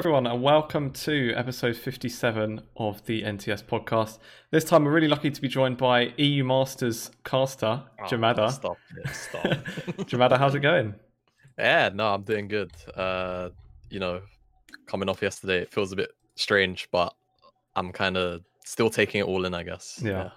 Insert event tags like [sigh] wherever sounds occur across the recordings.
everyone, and welcome to episode 57 of the NTS podcast. This time, we're really lucky to be joined by EU Masters caster, oh, Jamada. Stop it, stop. [laughs] Jamada, how's it going? Yeah, no, I'm doing good. Uh, you know, coming off yesterday, it feels a bit strange, but I'm kind of still taking it all in, I guess. Yeah. yeah.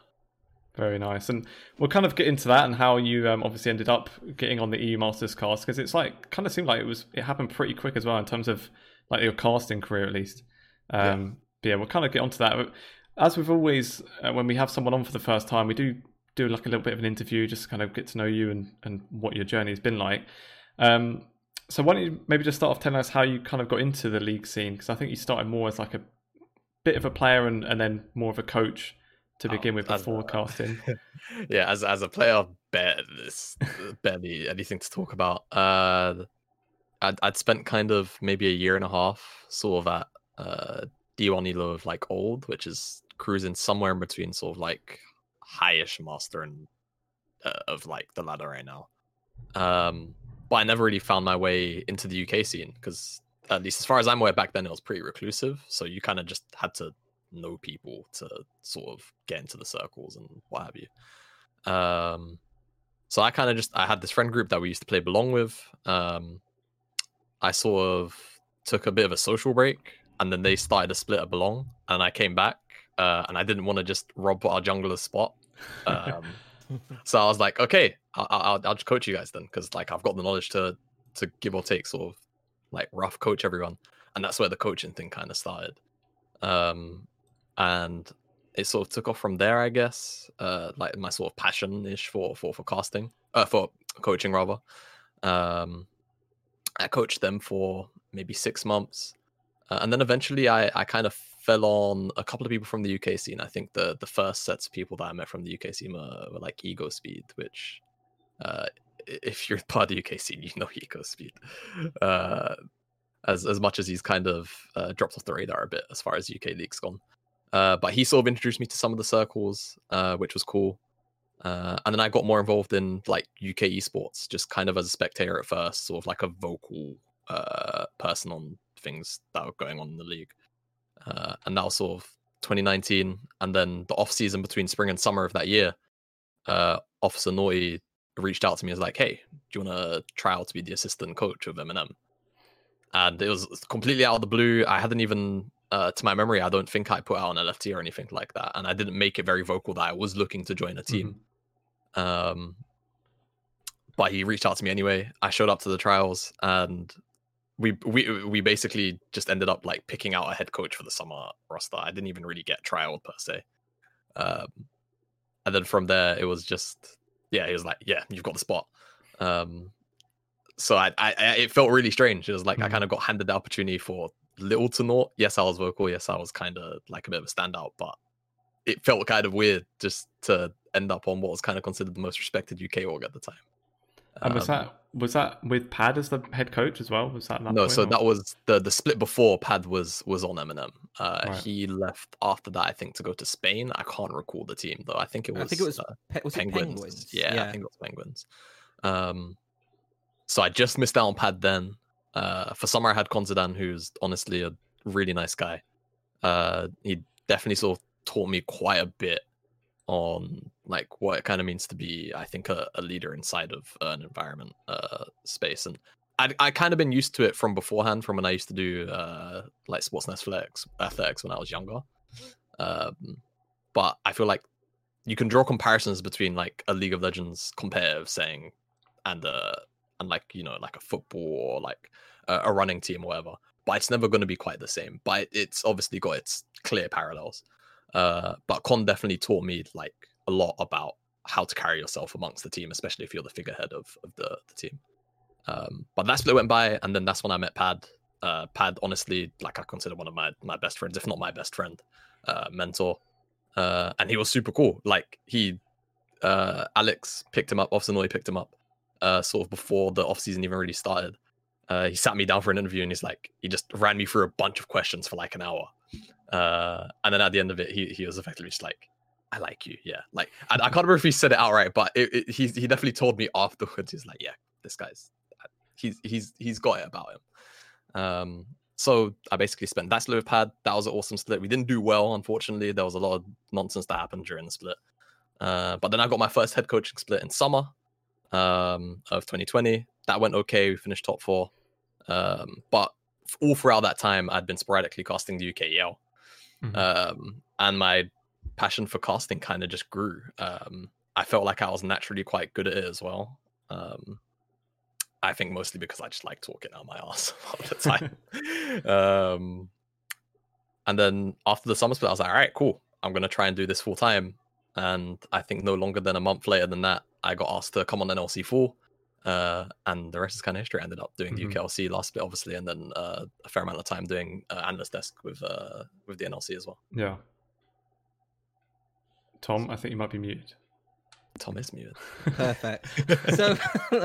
Very nice, and we'll kind of get into that and how you um, obviously ended up getting on the EU Masters cast because it's like kind of seemed like it was it happened pretty quick as well in terms of like your casting career at least. Um, yeah. yeah, we'll kind of get onto that. As we've always, uh, when we have someone on for the first time, we do do like a little bit of an interview, just to kind of get to know you and and what your journey has been like. Um, so why don't you maybe just start off telling us how you kind of got into the league scene? Because I think you started more as like a bit of a player and, and then more of a coach to oh, begin with before [laughs] casting. yeah, as as a player, barely, barely anything to talk about. Uh, I'd, I'd spent kind of maybe a year and a half sort of at uh, D1 Elo of like old, which is cruising somewhere in between sort of like highish master and uh, of like the ladder right now. Um, but I never really found my way into the UK scene because at least as far as I'm aware back then it was pretty reclusive. So you kind of just had to know people to sort of get into the circles and what have you. Um, so I kind of just I had this friend group that we used to play belong with. Um, I sort of took a bit of a social break, and then they started a split up along, and I came back, uh, and I didn't want to just rob our jungler's spot. Um, [laughs] so I was like, okay, I'll, I'll, I'll just coach you guys then, because like I've got the knowledge to to give or take, sort of like rough coach everyone, and that's where the coaching thing kind of started. Um, and it sort of took off from there, I guess. Uh, like my sort of passion ish for for for casting, uh, for coaching rather. Um, I coached them for maybe six months, uh, and then eventually I, I kind of fell on a couple of people from the UK scene. I think the the first sets of people that I met from the UK scene were, were like Ego Speed, which uh, if you're [laughs] part of the UK scene, you know Ego Speed. [laughs] Uh, as as much as he's kind of uh, dropped off the radar a bit as far as UK league's gone. Uh, but he sort of introduced me to some of the circles, uh, which was cool. Uh, and then I got more involved in like UK esports, just kind of as a spectator at first, sort of like a vocal uh, person on things that were going on in the league. Uh, and that was sort of 2019. And then the off season between spring and summer of that year, uh, Officer Naughty reached out to me as like, "Hey, do you want to try out to be the assistant coach of MNM?" And it was completely out of the blue. I hadn't even, uh, to my memory, I don't think I put out an LFT or anything like that, and I didn't make it very vocal that I was looking to join a team. Mm-hmm. Um, but he reached out to me anyway. I showed up to the trials, and we we we basically just ended up like picking out a head coach for the summer roster. I didn't even really get trialed per se. Um, and then from there, it was just yeah, he was like, yeah, you've got the spot. Um, so I, I, it felt really strange. It was like mm-hmm. I kind of got handed the opportunity for little to naught. Yes, I was vocal. Yes, I was kind of like a bit of a standout, but it felt kind of weird just to end up on what was kind of considered the most respected UK org at the time. And was um, that was that with Pad as the head coach as well? Was that, that no? So or? that was the the split before Pad was was on MNM. Uh, right. He left after that, I think, to go to Spain. I can't recall the team though. I think it was. I think it was, uh, Pe- was Penguins. It Penguins? Yeah, yeah, I think it was Penguins. Um, so I just missed out on Pad then. Uh, for summer, I had Konzadan, who's honestly a really nice guy. Uh, he definitely sort of taught me quite a bit on like what it kind of means to be i think a, a leader inside of an environment uh, space and i i kind of been used to it from beforehand from when i used to do uh, like sportsnet athletics, athletics when i was younger. Um, but i feel like you can draw comparisons between like a league of legends competitive saying and uh and like you know like a football or like a, a running team or whatever but it's never going to be quite the same but it's obviously got its clear parallels. Uh, but Con definitely taught me like a lot about how to carry yourself amongst the team, especially if you're the figurehead of, of the, the team. Um, but that split went by, and then that's when I met Pad. Uh, Pad, honestly, like I consider one of my my best friends, if not my best friend, uh, mentor. Uh, and he was super cool. Like he, uh, Alex picked him up, Officer Noy picked him up, uh, sort of before the off season even really started. Uh, he sat me down for an interview, and he's like, he just ran me through a bunch of questions for like an hour. And then at the end of it, he he was effectively just like, "I like you." Yeah, like I, I can't remember if he said it outright, but it, it, he he definitely told me afterwards. He's like, "Yeah, this guy's he's he's he's got it about him." Um, so I basically spent that split with Pad. That was an awesome split. We didn't do well, unfortunately. There was a lot of nonsense that happened during the split. Uh, but then I got my first head coaching split in summer um, of 2020. That went okay. We finished top four. Um, but all throughout that time, I'd been sporadically casting the UKEL. Mm-hmm. Um, and my passion for casting kind of just grew. Um, I felt like I was naturally quite good at it as well. Um, I think mostly because I just like talking out my ass [laughs] all the time. [laughs] um, and then after the summer split, I was like, all right, cool. I'm gonna try and do this full time. And I think no longer than a month later than that, I got asked to come on NLC four. Uh, and the rest is kind of history. I ended up doing mm-hmm. the UKLC last bit, obviously, and then uh, a fair amount of time doing uh, analyst desk with uh, with the NLC as well. Yeah. Tom, I think you might be muted. Tom is muted. [laughs] Perfect. [laughs] so,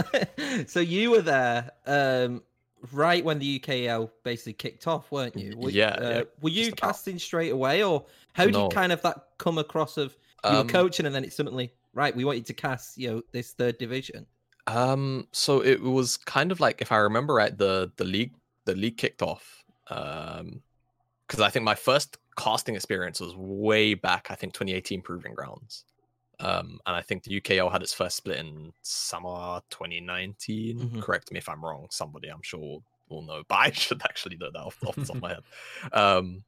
[laughs] so you were there um, right when the UKL basically kicked off, weren't you? Were, yeah, uh, yeah. Were you Just casting about. straight away, or how did no. you kind of that come across of you um, were coaching and then it's suddenly right? We want you to cast, you know, this third division. Um, so it was kind of like if I remember right, the the league the league kicked off. Um, because I think my first casting experience was way back. I think 2018 Proving Grounds. Um, and I think the UKL had its first split in summer 2019. Mm-hmm. Correct me if I'm wrong. Somebody I'm sure will know, but I [laughs] should actually know that off, off the top of my head. [laughs] Um,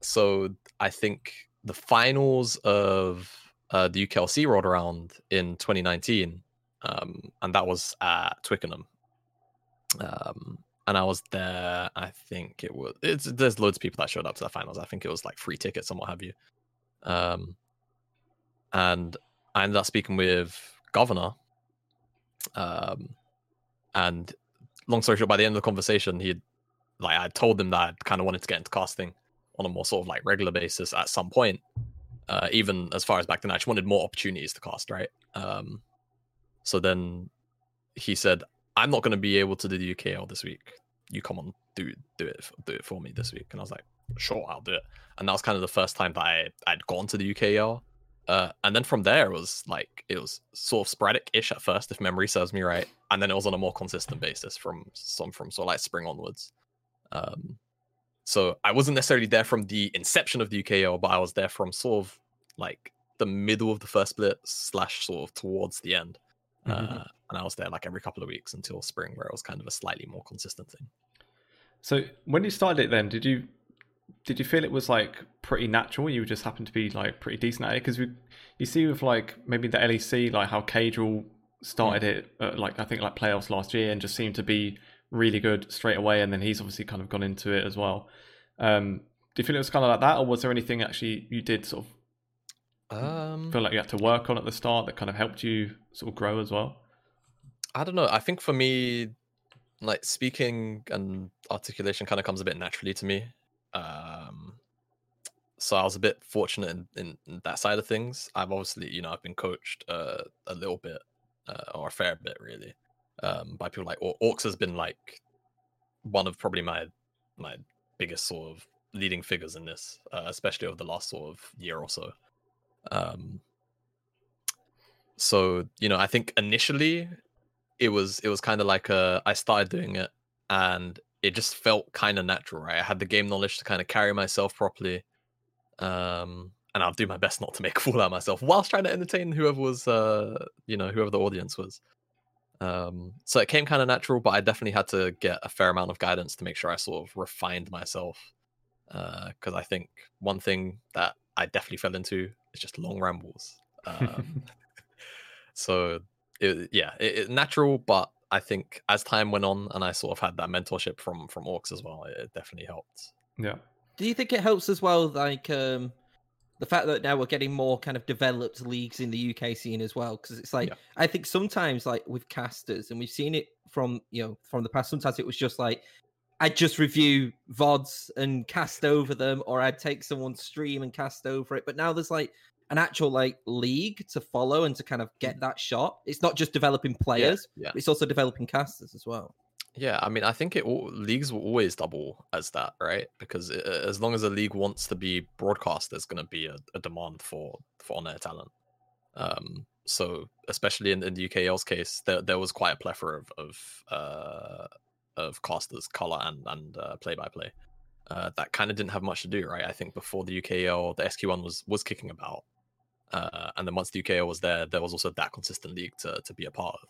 so I think the finals of uh, the UKLC rolled around in 2019, um, and that was at Twickenham. Um, and I was there. I think it was. It's there's loads of people that showed up to the finals. I think it was like free tickets and what have you. Um, and I ended up speaking with Governor. Um, and long story short, by the end of the conversation, he like I told him that I kind of wanted to get into casting on a more sort of like regular basis at some point. Uh, even as far as back then, I just wanted more opportunities to cast, right? Um, so then he said, "I'm not going to be able to do the UKL this week. You come on, do do it, do it for me this week." And I was like, "Sure, I'll do it." And that was kind of the first time that I I'd gone to the UKL uh, and then from there, it was like it was sort of sporadic-ish at first, if memory serves me right, and then it was on a more consistent basis from some from sort of like spring onwards. Um, so I wasn't necessarily there from the inception of the UKL, but I was there from sort of like the middle of the first split slash sort of towards the end, mm-hmm. uh, and I was there like every couple of weeks until spring, where it was kind of a slightly more consistent thing. So when you started it, then did you did you feel it was like pretty natural? You just happened to be like pretty decent at it because you see with like maybe the LEC, like how Caedrel started mm. it, at, like I think like playoffs last year, and just seemed to be really good straight away. And then he's obviously kind of gone into it as well. Um, do you feel it was kind of like that, or was there anything actually you did sort of um, feel like you had to work on at the start that kind of helped you sort of grow as well? I don't know. I think for me, like speaking and articulation kind of comes a bit naturally to me. Um, so I was a bit fortunate in, in, in, that side of things. I've obviously, you know, I've been coached uh, a little bit uh, or a fair bit, really, um, by people like Orcs has been like one of probably my my biggest sort of leading figures in this, uh, especially over the last sort of year or so. Um, so you know, I think initially it was it was kind of like uh, I started doing it and it just felt kind of natural, right? I had the game knowledge to kind of carry myself properly. Um, and I'll do my best not to make a fool out of myself whilst trying to entertain whoever was, uh, you know, whoever the audience was. Um, so it came kind of natural, but I definitely had to get a fair amount of guidance to make sure I sort of refined myself. Uh, because I think one thing that I definitely fell into is just long rambles. Um, [laughs] so it, yeah, it, it, natural, but I think as time went on and I sort of had that mentorship from from Orcs as well, it definitely helped. Yeah. Do you think it helps as well, like um the fact that now we're getting more kind of developed leagues in the UK scene as well? Because it's like yeah. I think sometimes like with casters, and we've seen it from you know from the past. Sometimes it was just like I'd just review VODs and cast over them, or I'd take someone's stream and cast over it. But now there's like an actual like league to follow and to kind of get that shot. It's not just developing players; yeah, yeah. it's also developing casters as well. Yeah, I mean, I think it leagues will always double as that, right? Because it, as long as a league wants to be broadcast, there's going to be a, a, demand for for on-air talent. Um, so especially in, in the UKL's case, there there was quite a plethora of, of uh, of casters, color and and play by play. That kind of didn't have much to do, right? I think before the UKL, the SQ1 was was kicking about, uh, and then once the UKL was there, there was also that consistent league to to be a part of.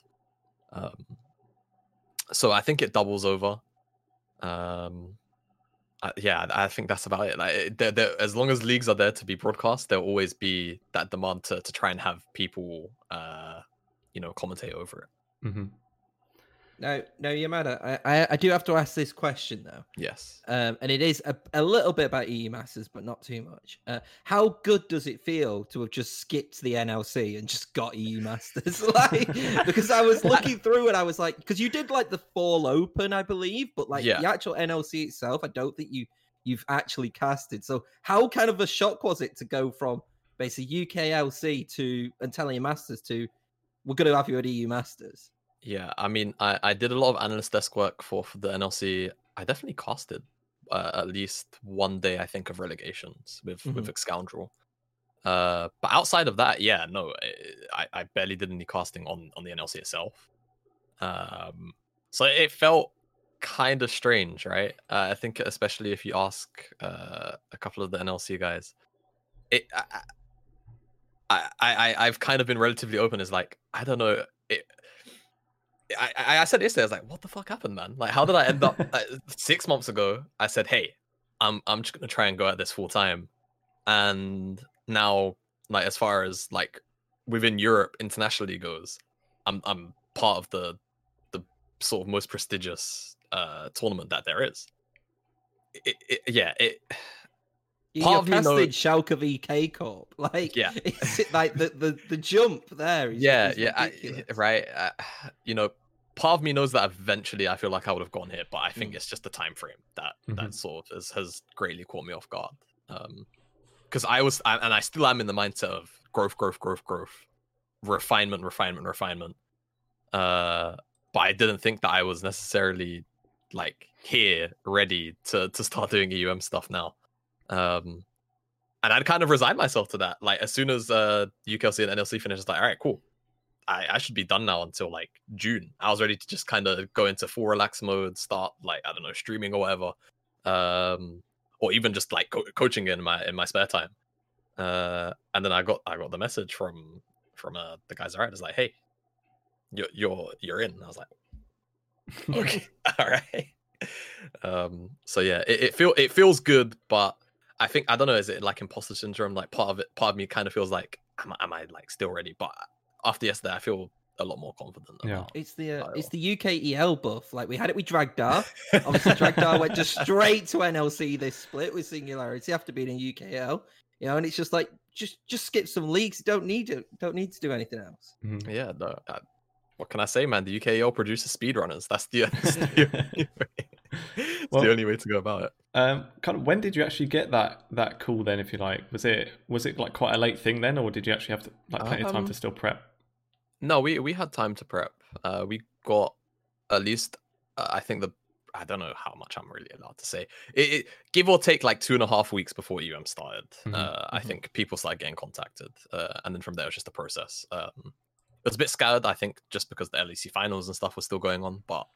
Um, so I think it doubles over. Um, uh, yeah, I think that's about it. Like, they're, they're, as long as leagues are there to be broadcast, there'll always be that demand to, to try and have people, uh, you know, commentate over it. Mm-hmm. No, no, Jamada. I, I, I do have to ask this question though. Yes. Um, and it is a, a little bit about EU Masters, but not too much. Uh, how good does it feel to have just skipped the NLC and just got EU Masters? [laughs] like, because I was looking through and I was like, because you did like the fall open, I believe, but like yeah. the actual NLC itself, I don't think you you've actually casted. So how kind of a shock was it to go from basically UKLC to and telling your Masters to we're going to have you at EU Masters? Yeah, I mean, I, I did a lot of analyst desk work for, for the NLC. I definitely casted uh, at least one day, I think, of relegations with mm-hmm. with Scoundrel. Uh, but outside of that, yeah, no, eh, I, I barely did any casting on on the NLC itself. Um, so it felt kind of strange, right? Uh, I think especially if you ask uh, a couple of the NLC guys, it. I, I, I I've kind of been relatively open as like I don't know it I, I said yesterday, I was like, what the fuck happened, man? Like, how did I end up [laughs] six months ago? I said, hey, I'm I'm just gonna try and go at this full time, and now, like, as far as like within Europe internationally goes, I'm I'm part of the the sort of most prestigious uh tournament that there is. It, it, yeah, it. Part You're casting knows... Schalke v K Corp. [laughs] Like, yeah, [laughs] like the, the the jump there. Is, yeah, is yeah, I, right. Uh, you know, part of me knows that eventually I feel like I would have gone here, but I think mm. it's just the time frame that mm-hmm. that sort of has, has greatly caught me off guard. Um, because I was, I, and I still am in the mindset of growth, growth, growth, growth, refinement, refinement, refinement. Uh, but I didn't think that I was necessarily like here ready to to start doing EUM stuff now. Um, and I'd kind of resigned myself to that. Like as soon as uh UKLC and NLC finished, like, all right, cool. I, I should be done now until like June. I was ready to just kind of go into full relax mode, start like I don't know streaming or whatever, um, or even just like co- coaching in my in my spare time. Uh, and then I got I got the message from from uh, the guys around. It's like, hey, you're you're you're in. I was like, [laughs] okay, [laughs] all right. [laughs] Um, so yeah, it, it feel it feels good, but I think I don't know. Is it like imposter syndrome? Like part of it, part of me kind of feels like, am, am I like still ready? But after yesterday, I feel a lot more confident. Yeah, it's the uh, it's the UKEL buff. Like we had it with Dragdar. [laughs] Obviously, Dragdar went just straight to NLC. This split with Singularity after being in UKL. You know, and it's just like just just skip some leagues. Don't need to Don't need to do anything else. Mm-hmm. Yeah, no. I, what can I say, man? The UKEL produces speedrunners. That's the, that's the, [laughs] only, way, well, the only way to go about it. Um, kind of. When did you actually get that that call? Then, if you like, was it was it like quite a late thing then, or did you actually have to like plenty um, of time to um, still prep? No, we we had time to prep. Uh, we got at least uh, I think the I don't know how much I'm really allowed to say. It, it, give or take like two and a half weeks before UM started. Mm-hmm. Uh, I mm-hmm. think people started getting contacted, uh, and then from there it was just a process. Um, it was a bit scattered, I think, just because the LEC finals and stuff was still going on. But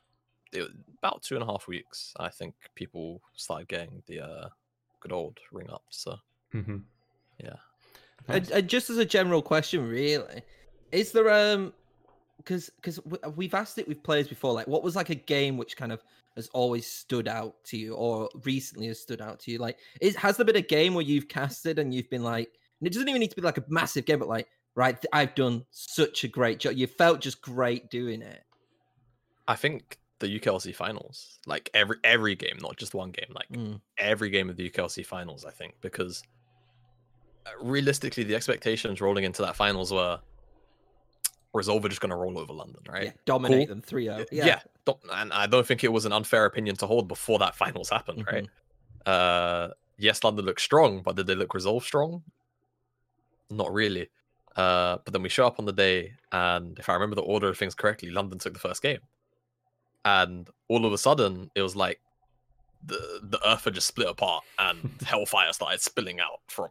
it, about two and a half weeks, I think people started getting the uh, good old ring up. So mm-hmm. yeah. And, and just as a general question, really, is there um because because we've asked it with players before, like what was like a game which kind of has always stood out to you, or recently has stood out to you? Like, is has there been a game where you've casted and you've been like, and it doesn't even need to be like a massive game, but like, right, I've done such a great job. You felt just great doing it. I think the UKLC finals, like every every game, not just one game, like mm. every game of the UKLC finals, I think, because uh, realistically, the expectations rolling into that finals were Resolve just going to roll over London, right? Yeah, dominate cool. them 3 0. Yeah. yeah. And I don't think it was an unfair opinion to hold before that finals happened, mm-hmm. right? Uh, yes, London looked strong, but did they look Resolve strong? Not really. Uh, but then we show up on the day, and if I remember the order of things correctly, London took the first game. And all of a sudden, it was like the the earth had just split apart and [laughs] hellfire started spilling out from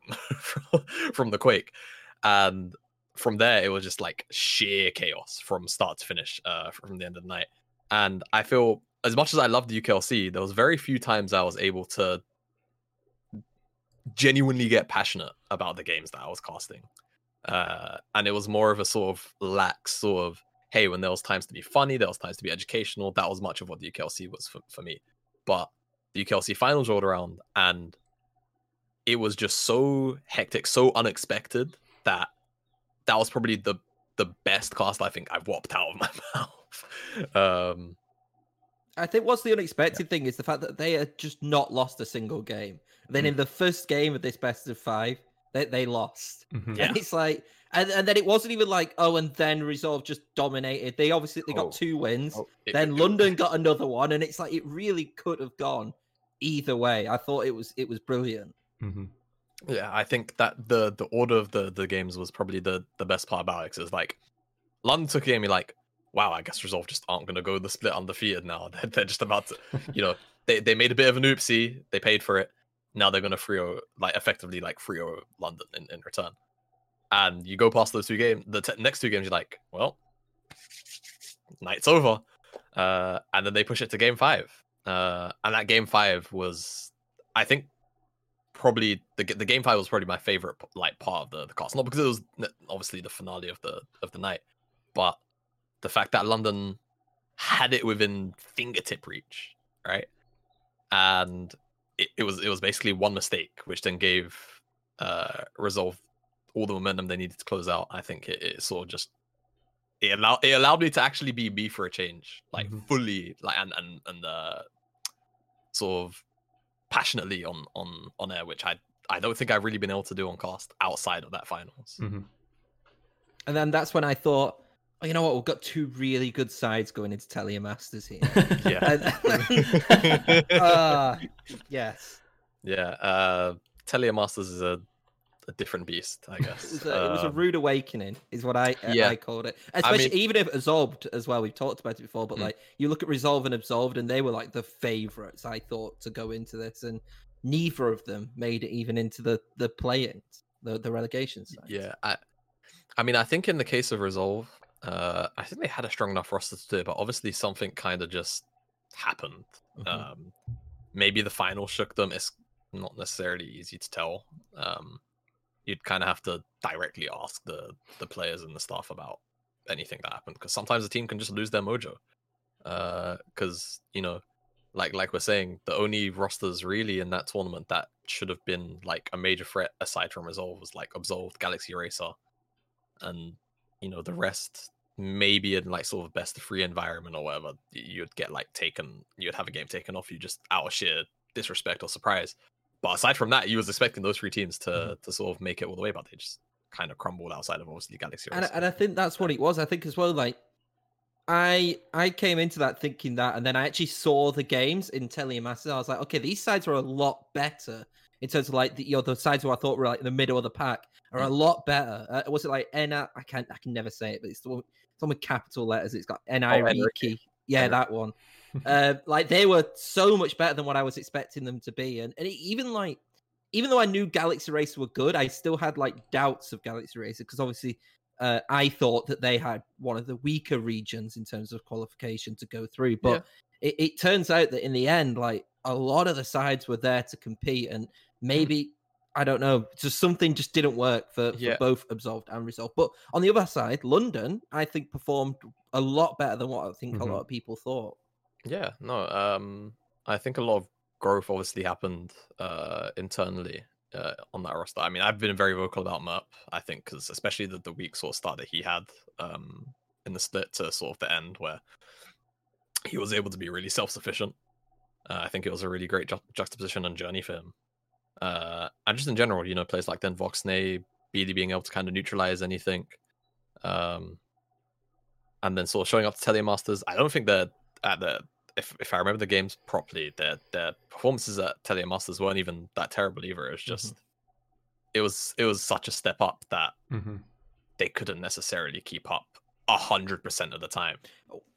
[laughs] from the quake and from there it was just like sheer chaos from start to finish uh, from the end of the night and i feel as much as I love the UKLC, there was very few times I was able to genuinely get passionate about the games that I was casting. Uh, and it was more of a sort of lax sort of hey, when there was times to be funny, there was times to be educational. That was much of what the UKLC was for, for me. But the UKLC finals rolled around and it was just so hectic, so unexpected that that was probably the the best cast I think I've whopped out of my [laughs] mouth. Um, I think what's the unexpected yeah. thing is the fact that they had just not lost a single game. Then mm. in the first game of this best of five, they, they lost. Mm-hmm. Yeah. And it's like, and, and then it wasn't even like, oh, and then Resolve just dominated. They obviously they got oh. two wins. Oh, then London got another one, and it's like it really could have gone either way. I thought it was it was brilliant. Mm-hmm. Yeah, I think that the the order of the the games was probably the the best part about it. Cause it's like London took a game, like, wow, I guess Resolve just aren't gonna go the split undefeated now. [laughs] They're, they're just about to, [laughs] you know, they they made a bit of an oopsie. They paid for it now they're gonna free like effectively like free or London in, in return. And you go past those two games, the t- next two games, you're like, well, night's over. Uh, and then they push it to game five. Uh, and that game five was, I think, probably the the game five was probably my favorite like part of the the cast. Not because it was obviously the finale of the of the night, but the fact that London had it within fingertip reach, right? And it, it was it was basically one mistake, which then gave uh Resolve all the momentum they needed to close out. I think it, it sort of just it allowed it allowed me to actually be me for a change, like mm-hmm. fully, like and and and uh, sort of passionately on on on air, which I I don't think I've really been able to do on cast outside of that finals. Mm-hmm. And then that's when I thought, oh, you know what, we've got two really good sides going into Telea Masters here. [laughs] yeah. [laughs] uh, yes. Yeah. Uh, Telea Masters is a, a different beast, I guess. it, was a, it, was a, um, rude awakening, is what I yeah. I called it. Especially I mean, even if Absolved as well. We've talked about it before, but mm. like you look at Resolve and Absolved, and they were like the favorites I thought to go into this, and neither of them made it even into the the play-ins, the the relegation side. Yeah, I, I mean, I think in the case of Resolve, uh, I think they had a strong enough roster to do it, but obviously something kind of just happened. Mm-hmm. Um, maybe the final shook them. It's not necessarily easy to tell. Um, you'd kind of have to directly ask the the players and the staff about anything that happened because sometimes the team can just lose their mojo. Because uh, you know, like like we're saying, the only rosters really in that tournament that should have been like a major threat aside from Resolve was like Absolved, Galaxy Racer, and you know the rest maybe in like sort of best of free environment or whatever you'd get like taken you'd have a game taken off you just out of sheer disrespect or surprise but aside from that you was expecting those three teams to mm-hmm. to sort of make it all the way but they just kind of crumbled outside of obviously galaxy and, and i think that's what it was i think as well like I I came into that thinking that, and then I actually saw the games in Telea Masters. I was like, okay, these sides are a lot better in terms of like the you know the sides who I thought were like in the middle of the pack are a lot better. Uh, was it like N? I can't I can never say it, but it's the one, it's one with capital letters. It's got N I R. Yeah, that one. Uh, like they were so much better than what I was expecting them to be, and, and even like even though I knew Galaxy Racer were good, I still had like doubts of Galaxy Racer because obviously uh, I thought that they had one of the weaker regions in terms of qualification to go through. But yeah. it, it, turns out that in the end, like a lot of the sides were there to compete, and Hmm. maybe I don't know, just something just didn't work for, for both Absolved and Resolve. But on the other side, London, I think performed a lot better than what I think mm-hmm. a lot of people thought. Yeah, no, um, I think a lot of growth obviously happened uh, internally uh, on that roster. I mean, I've been very vocal about Merp, I think, because especially the, the weak sort of start that he had um, in the split to sort of the end where he was able to be really self sufficient. Uh, I think it was a really great ju- juxtaposition and journey for him. Uh, and just in general, you know, players like then Voxnay, Beely being able to kind of neutralize anything. Um, and then sort of showing up to Telea Masters. I don't think that at the if if I remember the games properly, their their performances at Telea Masters weren't even that terrible either. It was just mm-hmm. it was it was such a step up that mm-hmm. they couldn't necessarily keep up a hundred percent of the time.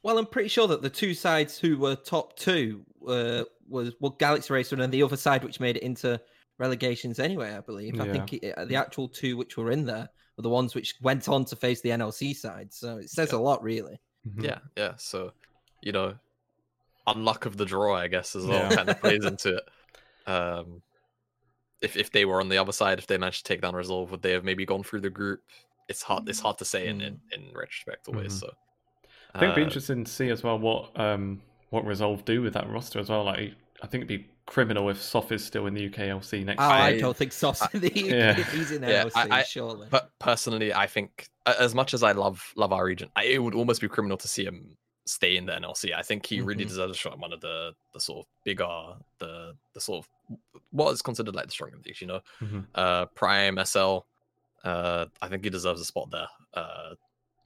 Well, I'm pretty sure that the two sides who were top two uh, was well Galaxy Racer and then the other side which made it into relegations anyway. I believe. Yeah. I think it, the actual two which were in there were the ones which went on to face the NLC side. So it says yeah. a lot, really. Mm-hmm. Yeah, yeah. So you know, unluck of the draw, I guess, as well, Yeah. kind of [laughs] plays into it. Um, if if they were on the other side, if they managed to take down Resolve, would they have maybe gone through the group? It's hard. It's hard to say in in, in retrospect always. Mhm. So I think it'd be uh, interesting to see as well what um what Resolve do with that roster as well. Like I think it'd be criminal if Sof is still in the UKLC next Oh, I, don't think Soft's in the [laughs] Yeah. he's in Yeah, NLC, I- I- surely. But personally, I think as much as I love love our region, I, it would almost be criminal to see him stay in the NLC. I think he really Mhm. deserves a shot in one of the the sort of bigger the the sort of what is considered like the stronger leagues. You know, Mhm. uh, Prime SL. Uh, I think he deserves a spot there. Uh,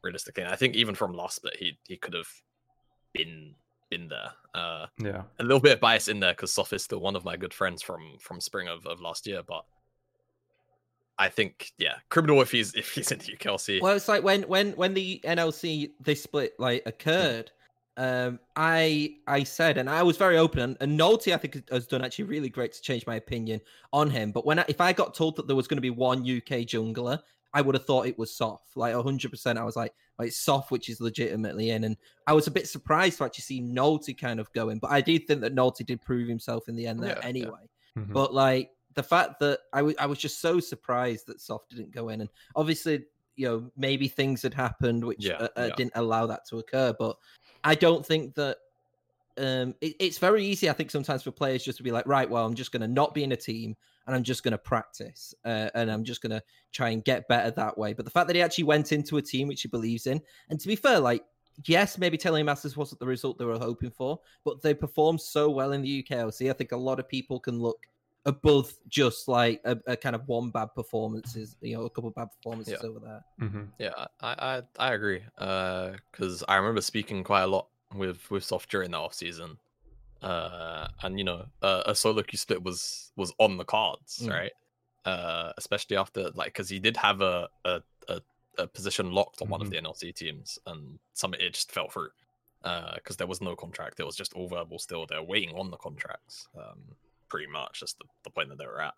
realistically, and I think even from last split, he he could have been been there. Uh, Yeah. a little bit of bias in there because Sof is still one of my good friends from from spring of, of last year, but I think yeah, criminal if he's if he's in the UKLC. Well, it's like when when when the NLC this split like occurred. Um, I I said, and I was very open, and, and Nolte I think has done actually really great to change my opinion on him. But when I, if I got told that there was going to be one UK jungler, I would have thought it was Soft, like hundred percent. I was like, like Soft, which is legitimately in, and I was a bit surprised to actually see Nolte kind of going. But I did think that Nolte did prove himself in the end there Yeah, yeah. anyway. Mhm. But like the fact that I wa- I was just so surprised that Soft didn't go in, and obviously, you know, maybe things had happened which Yeah, uh, uh, yeah. didn't allow that to occur. But I don't think that. Um, it, it's very easy, I think, sometimes for players just to be like, right, well, I'm just going to not be in a team and I'm just going to practice uh, and I'm just going to try and get better that way. But the fact that he actually went into a team which he believes in, and to be fair, like, yes, maybe Telling Masters wasn't the result they were hoping for, but they performed so well in the UKLC. I think a lot of people can look above just like a, a kind of one bad performances, you know, a couple of bad performances over there. Mhm. Yeah, I I, I agree. Because I remember speaking quite a lot with with Soft during the off season, uh, and you know, uh, a solo queue split was was on the cards, Mm. right? Uh, especially after like because he did have a a, a, a position locked on one of Mhm. the NLC teams, and some it just fell through because there was no contract. It was just all verbal still. They're waiting on the contracts, um, pretty much. That's the, the point that they were at.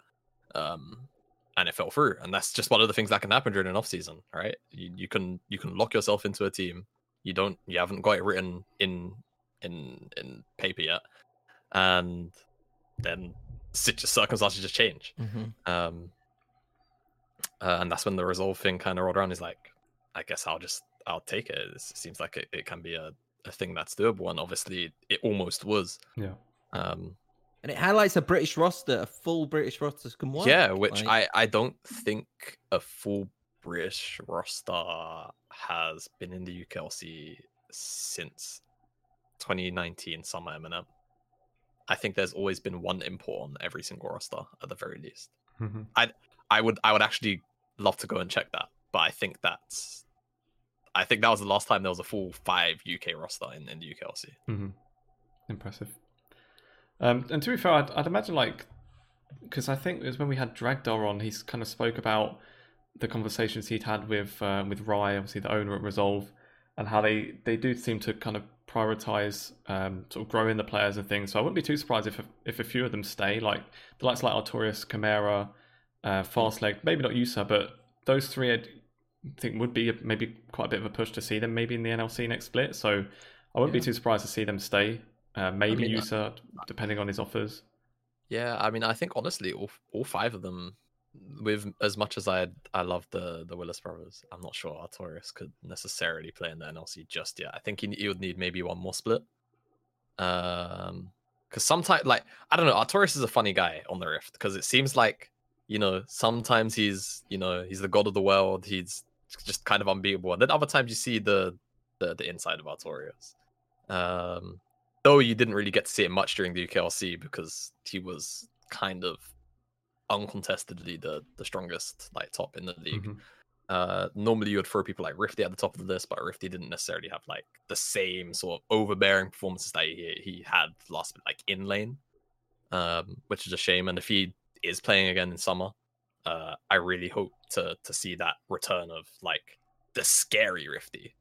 Um, and it fell through. And that's just one of the things that can happen during an off season, right? You, you can you can lock yourself into a team. You don't you haven't got it written in in in paper yet, and then sit- circumstances just change. Um, uh, and that's when the resolve thing kind of rolled around. Is like, I guess I'll just I'll take it. It seems like it, it can be a, a thing that's doable, and obviously it almost was. Yeah. Um, And it highlights a British roster, a full British roster can work. yeah, which like- I I don't think a full British roster has been in the UKLC since 2019 summer MNM. I think there's always been one import on every single roster at the very least. Mhm. I would I would actually love to go and check that, but I think that's I think that was the last time there was a full five UK roster in, in the UKLC. hmm Impressive. Um, and to be fair, I'd, I'd imagine like because I think it was when we had Dragdar on, he kind of spoke about the conversations he'd had with uh, with Rye, obviously the owner at Resolve, and how they they do seem to kind of prioritize um, sort of growing the players and things. So I wouldn't be too surprised if a, if a few of them stay, like the likes like Artorias, Chimera, uh, Fastleg, maybe not Yusa, but those three I think would be maybe quite a bit of a push to see them maybe in the NLC next split. So I wouldn't be too surprised to see them stay. Uh, maybe mean, uh, depending on his offers. Yeah, I mean, I think honestly, all all five of them, with as much as I I love the the Willis brothers, I'm not sure Artorias could necessarily play in the NLC just yet. I think he, he would need maybe one more split. Um, because sometimes, like I don't know, Artorias is a funny guy on the Rift because it seems like you know sometimes he's you know he's the god of the world, he's just kind of unbeatable, and then other times you see the the, the inside of Artorias. Um, though you didn't really get to see it much during the UKLC because he was kind of uncontestedly the the strongest like top in the league. Mhm. Uh, normally you would throw people like Rifty at the top of the list, but Rifty didn't necessarily have like the same sort of overbearing performances that he he had last like in lane, um, which is a shame. And if he is playing again in summer, uh, I really hope to to see that return of like the scary Rifty,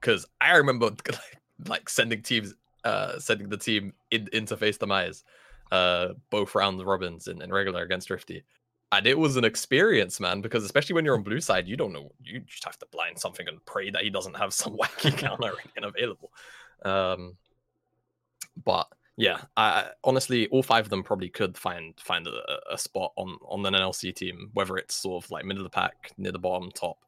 because I remember [laughs] like sending teams, uh, sending the team in, into face demise, uh, both round the robins and, in regular against Rifty. And it was an experience, man, because especially when you're on blue side, you don't know. You just have to blind something and pray that he doesn't have some [laughs] wacky [laughs] counter and available. Um, but yeah, I, honestly, all five of them probably could find find a, a spot on on an NLC team, whether it's sort of like middle of the pack, near the bottom, top.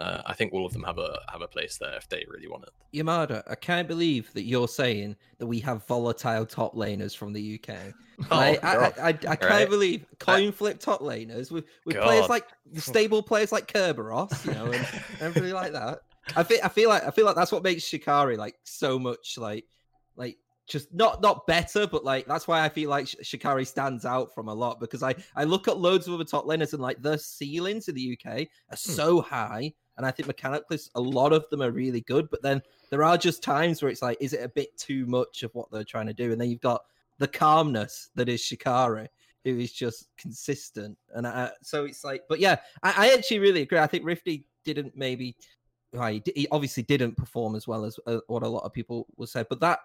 Uh, I think all of them have a have a place there if they really want it. Jamada, I can't believe that you're saying that we have volatile top laners from the UK. [laughs] Oh, I, I, I, I can't Right. believe coin flip top laners with, with players like stable players like Kerberos, you know, and [laughs] everything like that. I feel I feel like I feel like that's what makes Shikari like so much like like just not not better, but like that's why I feel like Shikari stands out from a lot because I I look at loads of other top laners and like the ceilings in the UK are so high, and I think mechanically a lot of them are really good, but then there are just times where it's like, is it a bit too much of what they're trying to do? And then you've got the calmness that is Shikari, who is just consistent, and I, so it's like, but yeah, I, I actually really agree. I think Rifty didn't maybe. Right, he d- he obviously didn't perform as well as uh, what a lot of people will say, but that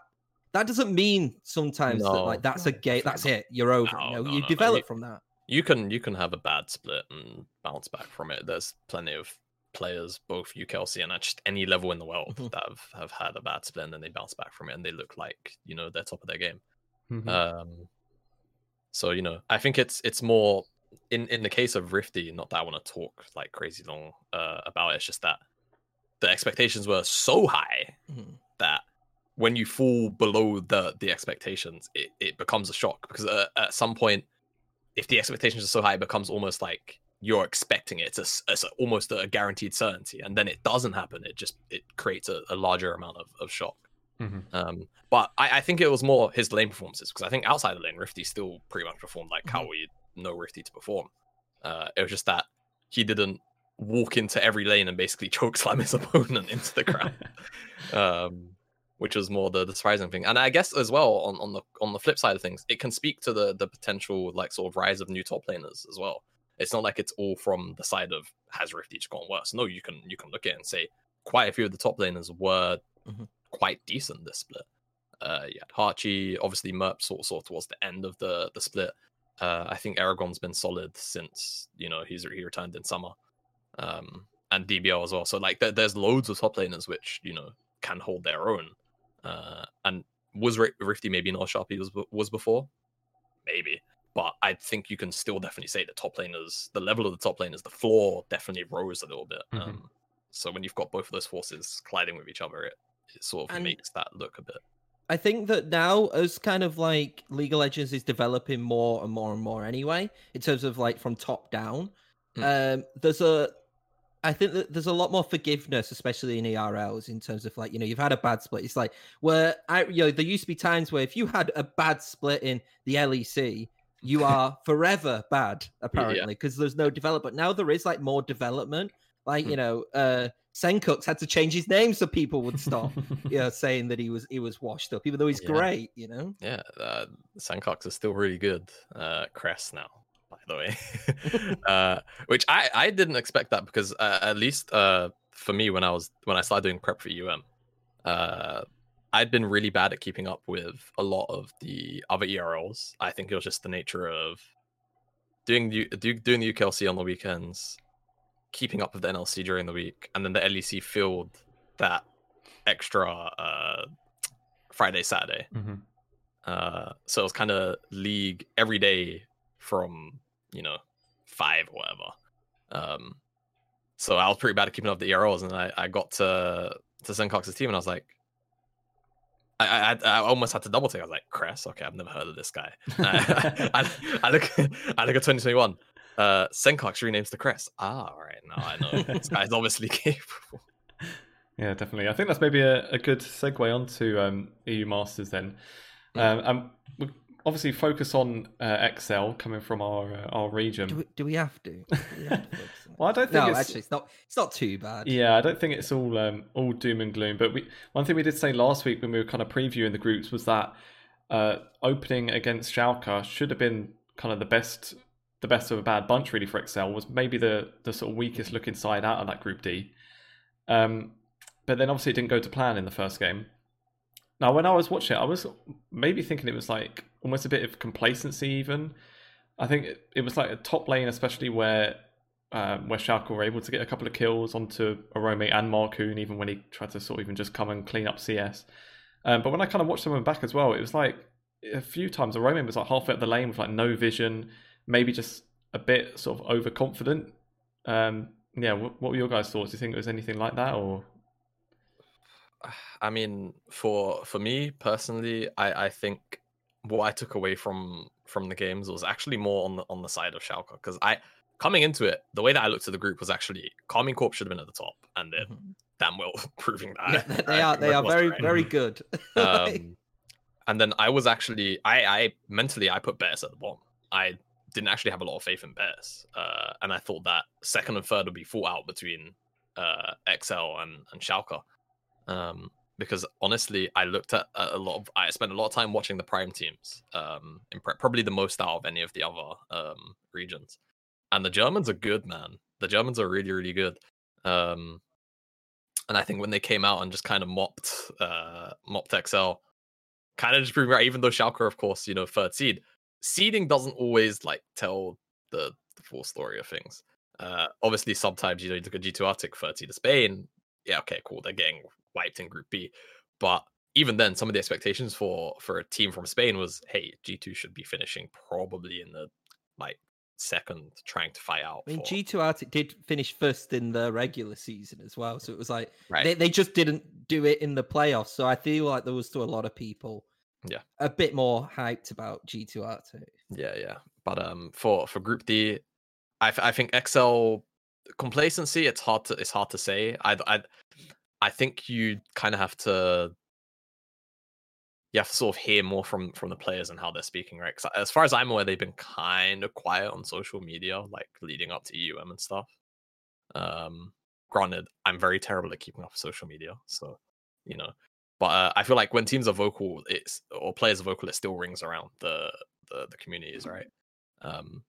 that doesn't mean sometimes that like that's a gate. That's it. You're over. No, you know, no, you no, no, develop you- from that. You can you can have a bad split and bounce back from it. There's plenty of players, both UKLC and at just any level in the world, Mhm. that have, have had a bad split and then they bounce back from it and they look like you know they're top of their game. Mhm. Um, so you know, I think it's it's more in in the case of Rifty. Not that I want to talk like crazy long uh, about it. It's just that the expectations were so high Mhm. that when you fall below the the expectations, it, it becomes a shock because uh, at some point, if the expectations are so high, it becomes almost like you're expecting it. It's, a s it's a, almost a guaranteed certainty, and then it doesn't happen. It just it creates a, a larger amount of, of shock. Mhm. Um, but I, I think it was more his lane performances because I think outside the lane, Rifty still pretty much performed like how we know Rifty to perform. Uh, it was just that he didn't walk into every lane and basically [laughs] choke slam his [laughs] opponent into the ground, [laughs] um, which was more the, the surprising thing. And I guess as well on, on the on the flip side of things, it can speak to the the potential like sort of rise of new top laners as well. It's not like it's all from the side of has Rifty just gone worse. No, you can you can look at it and say quite a few of the top laners were Mhm. quite decent this split. Uh, you had Hachi, obviously Merp sort of, sort of towards the end of the the split. Uh, I think Aragon's been solid since you know he's he returned in summer, um, and DBL as well. So like there, there's loads of top laners which you know can hold their own. Uh, and was Ri- Rifty maybe not as sharp he was was before, maybe. But I think you can still definitely say the top laners, the level of the top laners, the floor definitely rose a little bit. Mhm. Um, so when you've got both of those forces colliding with each other, it, it sort of And- makes that look a bit. I think that now, as kind of like League of Legends is developing more and more and more anyway, in terms of like from top down, um, there's a, I think that there's a lot more forgiveness, especially in ERLs, in terms of like you know you've had a bad split. It's like where I you know there used to be times where if you had a bad split in the LEC, you are forever bad apparently because there's no development. Now there is like more development. Like you Hmm. know, uh, Sencux had to change his name so people would stop [laughs] you know, saying that he was he was washed up, even though he's Yeah. great, you know. Yeah, uh, Sencux is still really good. Uh, Crest now, by the way, [laughs] [laughs] uh, which I I didn't expect that because uh, at least uh, for me when I was when I started doing prep for UM, uh, I'd been really bad at keeping up with a lot of the other ERLs. I think it was just the nature of doing the do, doing the UKLC on the weekends, keeping up with the NLC during the week, and then the LEC filled that extra uh, Friday Saturday. Mhm. Uh, so it was kind of league every day from you know five or whatever. Um, so I was pretty bad at keeping up the ERLs, and I, I got to to Sencux's team, and I was like, I, I I almost had to double take. I was like, Chres, okay, I've never heard of this guy. I, [laughs] [laughs] I, I look I look at 2021. Uh, Sencux renames the Chres. Ah, all right, now I know this guy's [laughs] obviously capable. Yeah, definitely. I think that's maybe a, a good segue onto um, EU Masters then. Mm. Um, and we obviously focus on uh, Excel coming from our uh, our region. Do we, do we have to? We have to [laughs] Well, I don't think no, it's actually, it's not. It's not too bad. Yeah, I don't think it's all um, all doom and gloom. But we one thing we did say last week when we were kind of previewing the groups was that uh, opening against Schalke should have been kind of the best the best of a bad bunch really for Excel. Was maybe the the sort of weakest looking side out of that Group D. Um, but then obviously it didn't go to plan in the first game. Now, when I was watching it, I was maybe thinking it was like almost a bit of complacency. Even I think it, it was like a top lane, especially where um, where Schalke were able to get a couple of kills onto Arome and Markoon, even when he tried to sort of even just come and clean up CS. Um, but when I kind of watched them back as well, it was like a few times Roman was like halfway up the lane with like no vision, maybe just a bit sort of overconfident. Um, yeah, what, what were your guys' thoughts? Do you think it was anything like that, or? [sighs] I mean, for for me personally, I I think what I took away from from the games was actually more on the on the side of Schalke because I coming into it, the way that I looked at the group was actually Karmine Corp should have been at the top, and they're mm-hmm. damn well [laughs] proving that. Yeah, [laughs] they are they are very right. very good. [laughs] um, and then I was actually I I mentally I put Betis at the bottom. I didn't actually have a lot of faith in Betis, uh, and I thought that second and third would be fought out between uh, XL and and Schalke. Um, because honestly, I looked at a lot of, I spent a lot of time watching the prime teams, um, in pre- probably the most out of any of the other um, regions. And the Germans are good, man. The Germans are really, really good. Um, and I think when they came out and just kind of mopped, uh, mopped XL, kind of just proving right, even though Schalke, of course, you know, third seed, seeding doesn't always like tell the, the full story of things. Uh, obviously, sometimes you know you look at G2 Arctic 30 to Spain. Yeah, okay, cool. They're getting wiped in Group B. But even then, some of the expectations for for a team from Spain was, hey, G two should be finishing probably in the like second, trying to fight out. I mean, G two Arctic did finish first in the regular season as well, so it was like right. they they just didn't do it in the playoffs. So I feel like there was still a lot of people, yeah, a bit more hyped about G two Arctic. Yeah, yeah, but um, for for Group D, I, I think XL complacency. It's hard to it's hard to say. I I I think you kind of have to you have to sort of hear more from from the players and how they're speaking, right? Because as far as I'm aware, they've been kind of quiet on social media, like leading up to EUM and stuff. Um, granted, I'm very terrible at keeping up with social media, so you know. But uh, I feel like when teams are vocal, it's or players are vocal, it still rings around the the, the communities, right? Um,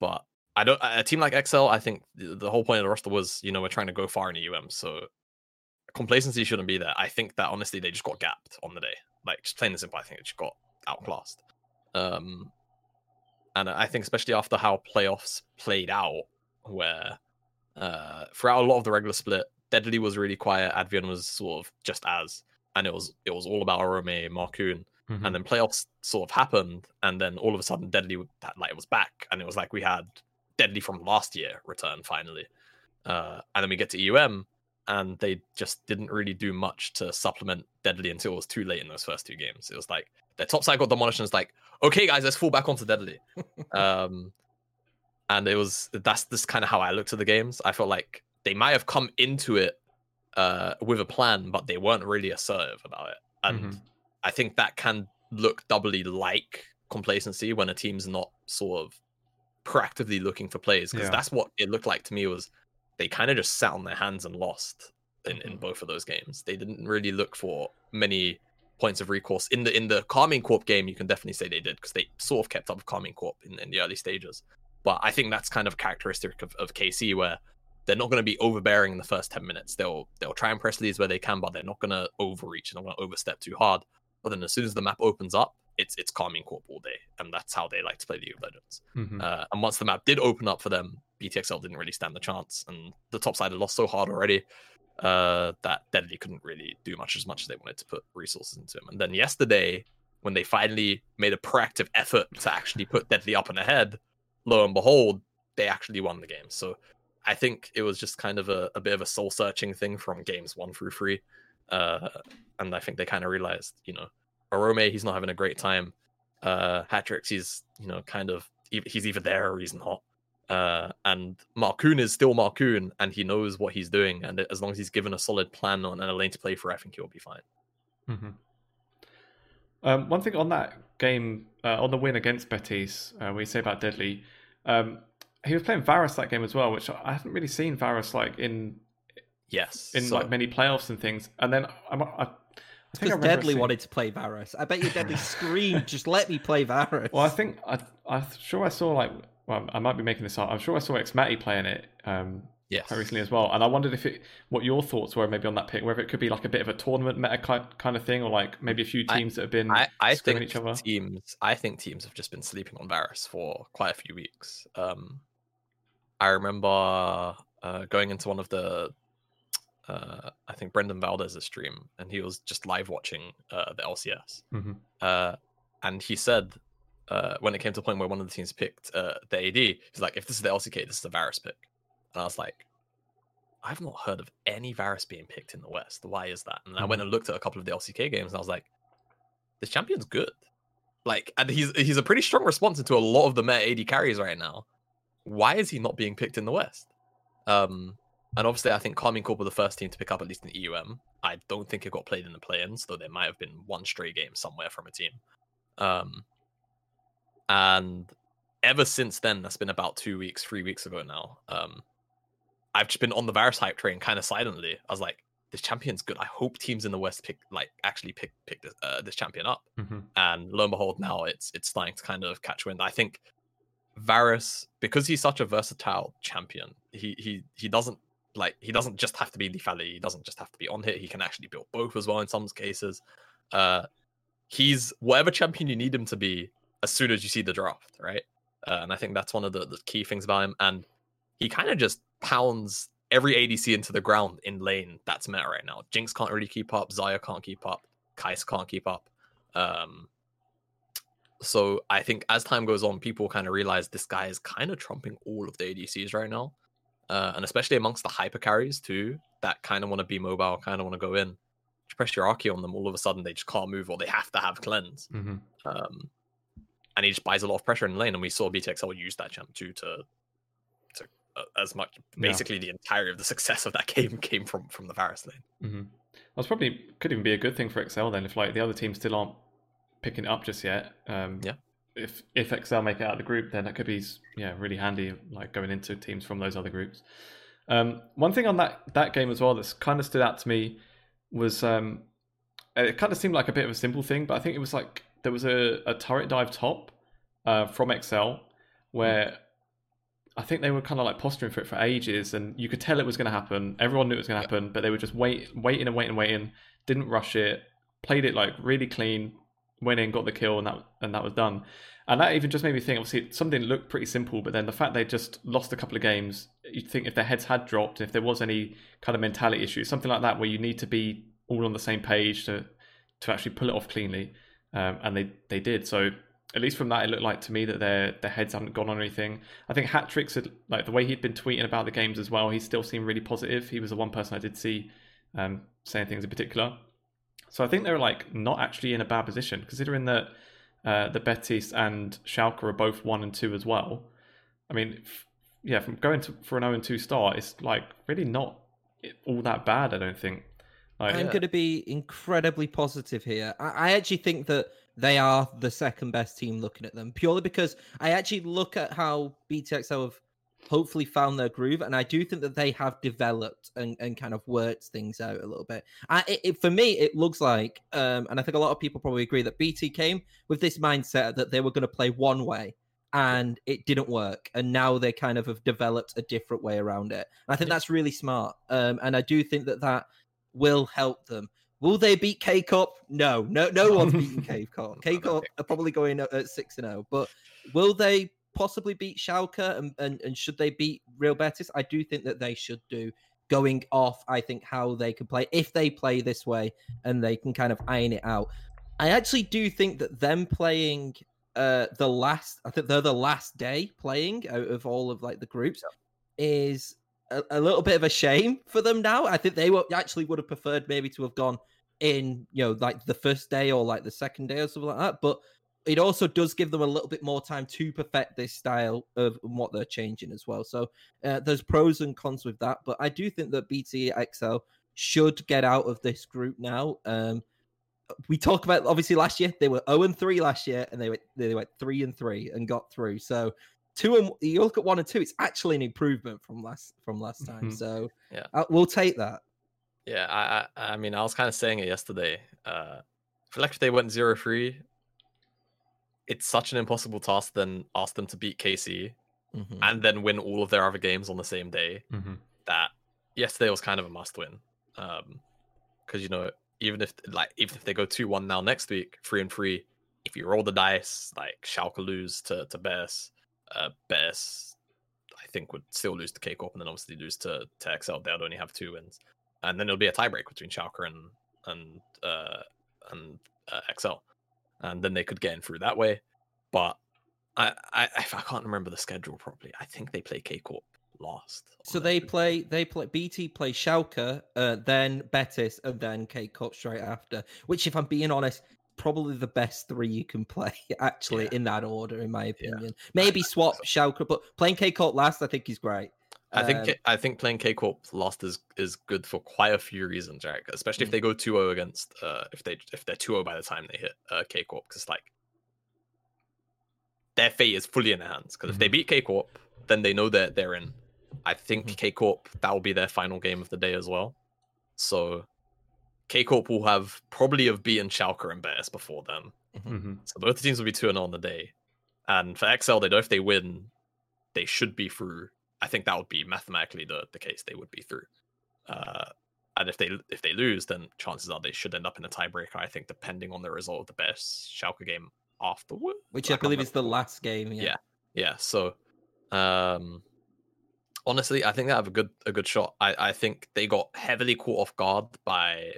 but I don't. A team like XL, I think the, the whole point of the roster was, you know, we're trying to go far in EUM, so complacency shouldn't be there. I think that honestly they just got gapped on the day. Like just plain and simple, I think it just got outclassed. Um, and I think especially after how playoffs played out, where uh, throughout a lot of the regular split, Deadly was really quiet. Advienne was sort of just as, and it was it was all about Orome, Markoon, mm-hmm. and then playoffs sort of happened, and then all of a sudden Deadly like it was back, and it was like we had Deadly from last year return finally, uh, and then we get to EUM, and they just didn't really do much to supplement Deadly until it was too late in those first two games. It was like their top side got demolished, and it's like, okay, guys, let's fall back onto Deadly. [laughs] um, and it was that's this kind of how I looked at the games. I felt like they might have come into it uh, with a plan, but they weren't really assertive about it. And mm-hmm. I think that can look doubly like complacency when a team's not sort of proactively looking for plays because yeah. that's what it looked like to me was they kind of just sat on their hands and lost in, mm-hmm. in both of those games. They didn't really look for many points of recourse in the in the Karmine Corp game. You can definitely say they did because they sort of kept up with Karmine Corp in, in the early stages. But I think that's kind of characteristic of, of KC where they're not going to be overbearing in the first ten minutes. They'll they'll try and press leads where they can, but they're not going to overreach. They're not going to overstep too hard. But then as soon as the map opens up, it's it's Karmine Corp all day, and that's how they like to play League of Legends. Mm-hmm. Uh, and once the map did open up for them, BTXL didn't really stand the chance, and the top side had lost so hard already uh, that Deadly couldn't really do much as much as they wanted to put resources into him. And then yesterday, when they finally made a proactive effort to actually put Deadly up and ahead, lo and behold, they actually won the game. So I think it was just kind of a, a bit of a soul searching thing from games one through three. Uh, and I think they kind of realized, you know, Orome, he's not having a great time. Uh, Hatrix, he's, you know, kind of, he's either there or he's not. Uh, and Markoon is still Markoon, and he knows what he's doing. And as long as he's given a solid plan on and a lane to play for, I think he'll be fine. Mm-hmm. Um, one thing on that game, uh, on the win against Betis, uh, we say about Deadly, um, he was playing Varus that game as well, which I haven't really seen Varus like in yes in so... like many playoffs and things. And then I, I because Deadly seeing... wanted to play Varus. I bet you Deadly [laughs] screamed, "Just let me play Varus." Well, I think I, I'm sure I saw like, well, I might be making this up. I'm sure I saw Xmatty playing it um, yes. quite recently as well, and I wondered if it, what your thoughts were maybe on that pick, whether it could be like a bit of a tournament meta kind of thing, or like maybe a few teams I, that have been I, I think each other. Teams, I think teams have just been sleeping on Varus for quite a few weeks. Um, I remember uh, going into one of the uh, I think Brendan Valdez's stream, and he was just live watching uh, the LCS. hmm Uh, and he said uh, when it came to the point where one of the teams picked uh, the AD, he's like, if this is the LCK, this is the Varus pick. And I was like, I've not heard of any Varus being picked in the West. Why is that? And I went and looked at a couple of the LCK games, and I was like, this champion's good. Like, and he's he's a pretty strong response to a lot of the meta AD carries right now. Why is he not being picked in the West? Um, and obviously, I think Karmine Corp were the first team to pick up at least in EUM. I don't think it got played in the play-ins, though there might have been one stray game somewhere from a team. Um, and ever since then, that's been about two weeks, three weeks ago now. Um, I've just been on the Varus hype train kind of silently. I was like, this champion's good. I hope teams in the West pick like actually pick pick this, uh, this champion up. hmm And lo and behold, now it's it's starting to kind of catch wind. I think Varus, because he's such a versatile champion, he he he doesn't like he doesn't just have to be the Lethality, he doesn't just have to be on hit, he can actually build both as well in some cases. Uh he's whatever champion you need him to be as soon as you see the draft, right? Uh, and I think that's one of the, the key things about him. And he kind of just pounds every ADC into the ground in lane that's meta right now. Jinx can't really keep up, Xayah can't keep up, Kai'Sa can't keep up. Um, so I think as time goes on, people kind of realize this guy is kind of trumping all of the ADCs right now, uh, and especially amongst the hyper carries too, that kind of want to be mobile, kind of want to go in. You press your Archie on them, all of a sudden they just can't move or they have to have cleanse. hmm Um, and he just buys a lot of pressure in the lane, and we saw BTXL use that champ too to to uh, as much Yeah. basically the entirety of the [laughs] success of that game came from from the Varus lane. hmm That's probably could even be a good thing for Excel then, if like the other teams still aren't picking it up just yet. Um, Yeah. If if Excel make it out of the group, then that could be yeah really handy, like going into teams from those other groups. Um, one thing on that that game as well that's kind of stood out to me was um, it kind of seemed like a bit of a simple thing, but I think it was like there was a, a turret dive top uh, from Excel where I think they were kind of like posturing for it for ages, and you could tell it was going to happen. Everyone knew it was going to happen, but they were just wait, waiting and waiting and waiting. Didn't rush it. Played it like really clean. Went in, got the kill, and that and that was done. And that even just made me think. Obviously, something looked pretty simple, but then the fact they just lost a couple of games, you'd think if their heads had dropped, if there was any kind of mentality issue, something like that, where you need to be all on the same page to to actually pull it off cleanly, um, and they they did. So at least from that, it looked like to me that their their heads hadn't gone on anything. I think Hatrix had like the way he'd been tweeting about the games as well. He still seemed really positive. He was the one person I did see um, saying things in particular. So I think they're like not actually in a bad position considering that uh, the Betis and Schalke are both one and two as well. I mean, f- yeah, from going to for an 0 and 2 start, it's like really not all that bad. I don't think. Like, I'm going to be incredibly positive here. I, I actually think that they are the second best team looking at them purely because I actually look at how BTXL have hopefully found their groove, and I do think that they have developed and, and kind of worked things out a little bit. I, it, it- for me, it looks like, um, and I think a lot of people probably agree that BT came with this mindset that they were going to play one way. And it didn't work, and now they kind of have developed a different way around it. And I think Yeah. that's really smart, um, and I do think that that will help them. Will they beat K Corp? No, no, no one's beating K Corp. K Corp are probably going at six and zero, but will they possibly beat Schalke? And, and and should they beat Real Betis? I do think that they should do. Going off, I think how they can play if they play this way and they can kind of iron it out. I actually do think that them playing uh the last, I think they're the last day playing out of all of like the groups is a, a little bit of a shame for them now. I think they were, actually would have preferred maybe to have gone in, you know, like the first day or like the second day or something like that. But it also does give them a little bit more time to perfect this style of what they're changing as well. So uh, there's pros and cons with that. But I do think that BTXL should get out of this group now. Um, we talk about obviously last year they were 0 and 3 last year and they went they went 3 and 3 and got through. So two and you look at one and two, it's actually an improvement from last from last time. Mhm. So Yeah. uh, we'll take that. Yeah, I I, I mean, I was kind of saying it yesterday. Uh, I feel like if they went zero three, it's such an impossible task. Then ask them to beat KC Mhm. and then win all of their other games on the same day. hmm That yesterday was kind of a must win. Um, because you know, even if like even if they go two one now next week, three and three, if you roll the dice, like Schalke lose to to Betis, uh, Betis, I think would still lose to K Corp and then obviously lose to to XL. They'd only have two wins. and then it'll be a tiebreak between Schalke and and uh, and uh, XL, and then they could get in through that way. But I, I I can't remember the schedule properly, I think they play K Corp last. So they play they play BT play Schalke, uh, then Betis, and then K Corp straight after. Which, if I'm being honest, probably the best three you can play [laughs] actually Yeah. in that order, in my Yeah. opinion. Maybe I think swap. Schalke, but playing K Corp last, I think is great. I think Um, K- I think playing K Corp last is is good for quite a few reasons, right? Especially if Mm. they go 2-0 against uh if they if they're 2-0 by the time they hit uh K Corp because like their fate is fully in their hands because if they Mhm. beat K Corp, then they know that they're in. I think Mhm. K Corp that will be their final game of the day as well. So K Corp will have probably have beaten Schalke and Betis before them. hmm So both the teams will be 2 0 on the day. And for XL, they know if they win, they should be through. I think that would be mathematically the, the case. They would be through. Uh, and if they if they lose, then chances are they should end up in a tiebreaker. I think, depending on the result of the Betis Schalke game afterward. Which I I believe is the last game. Yeah. Yeah. Yeah. So, um, honestly, I think they have a good a good shot. I I think they got heavily caught off guard by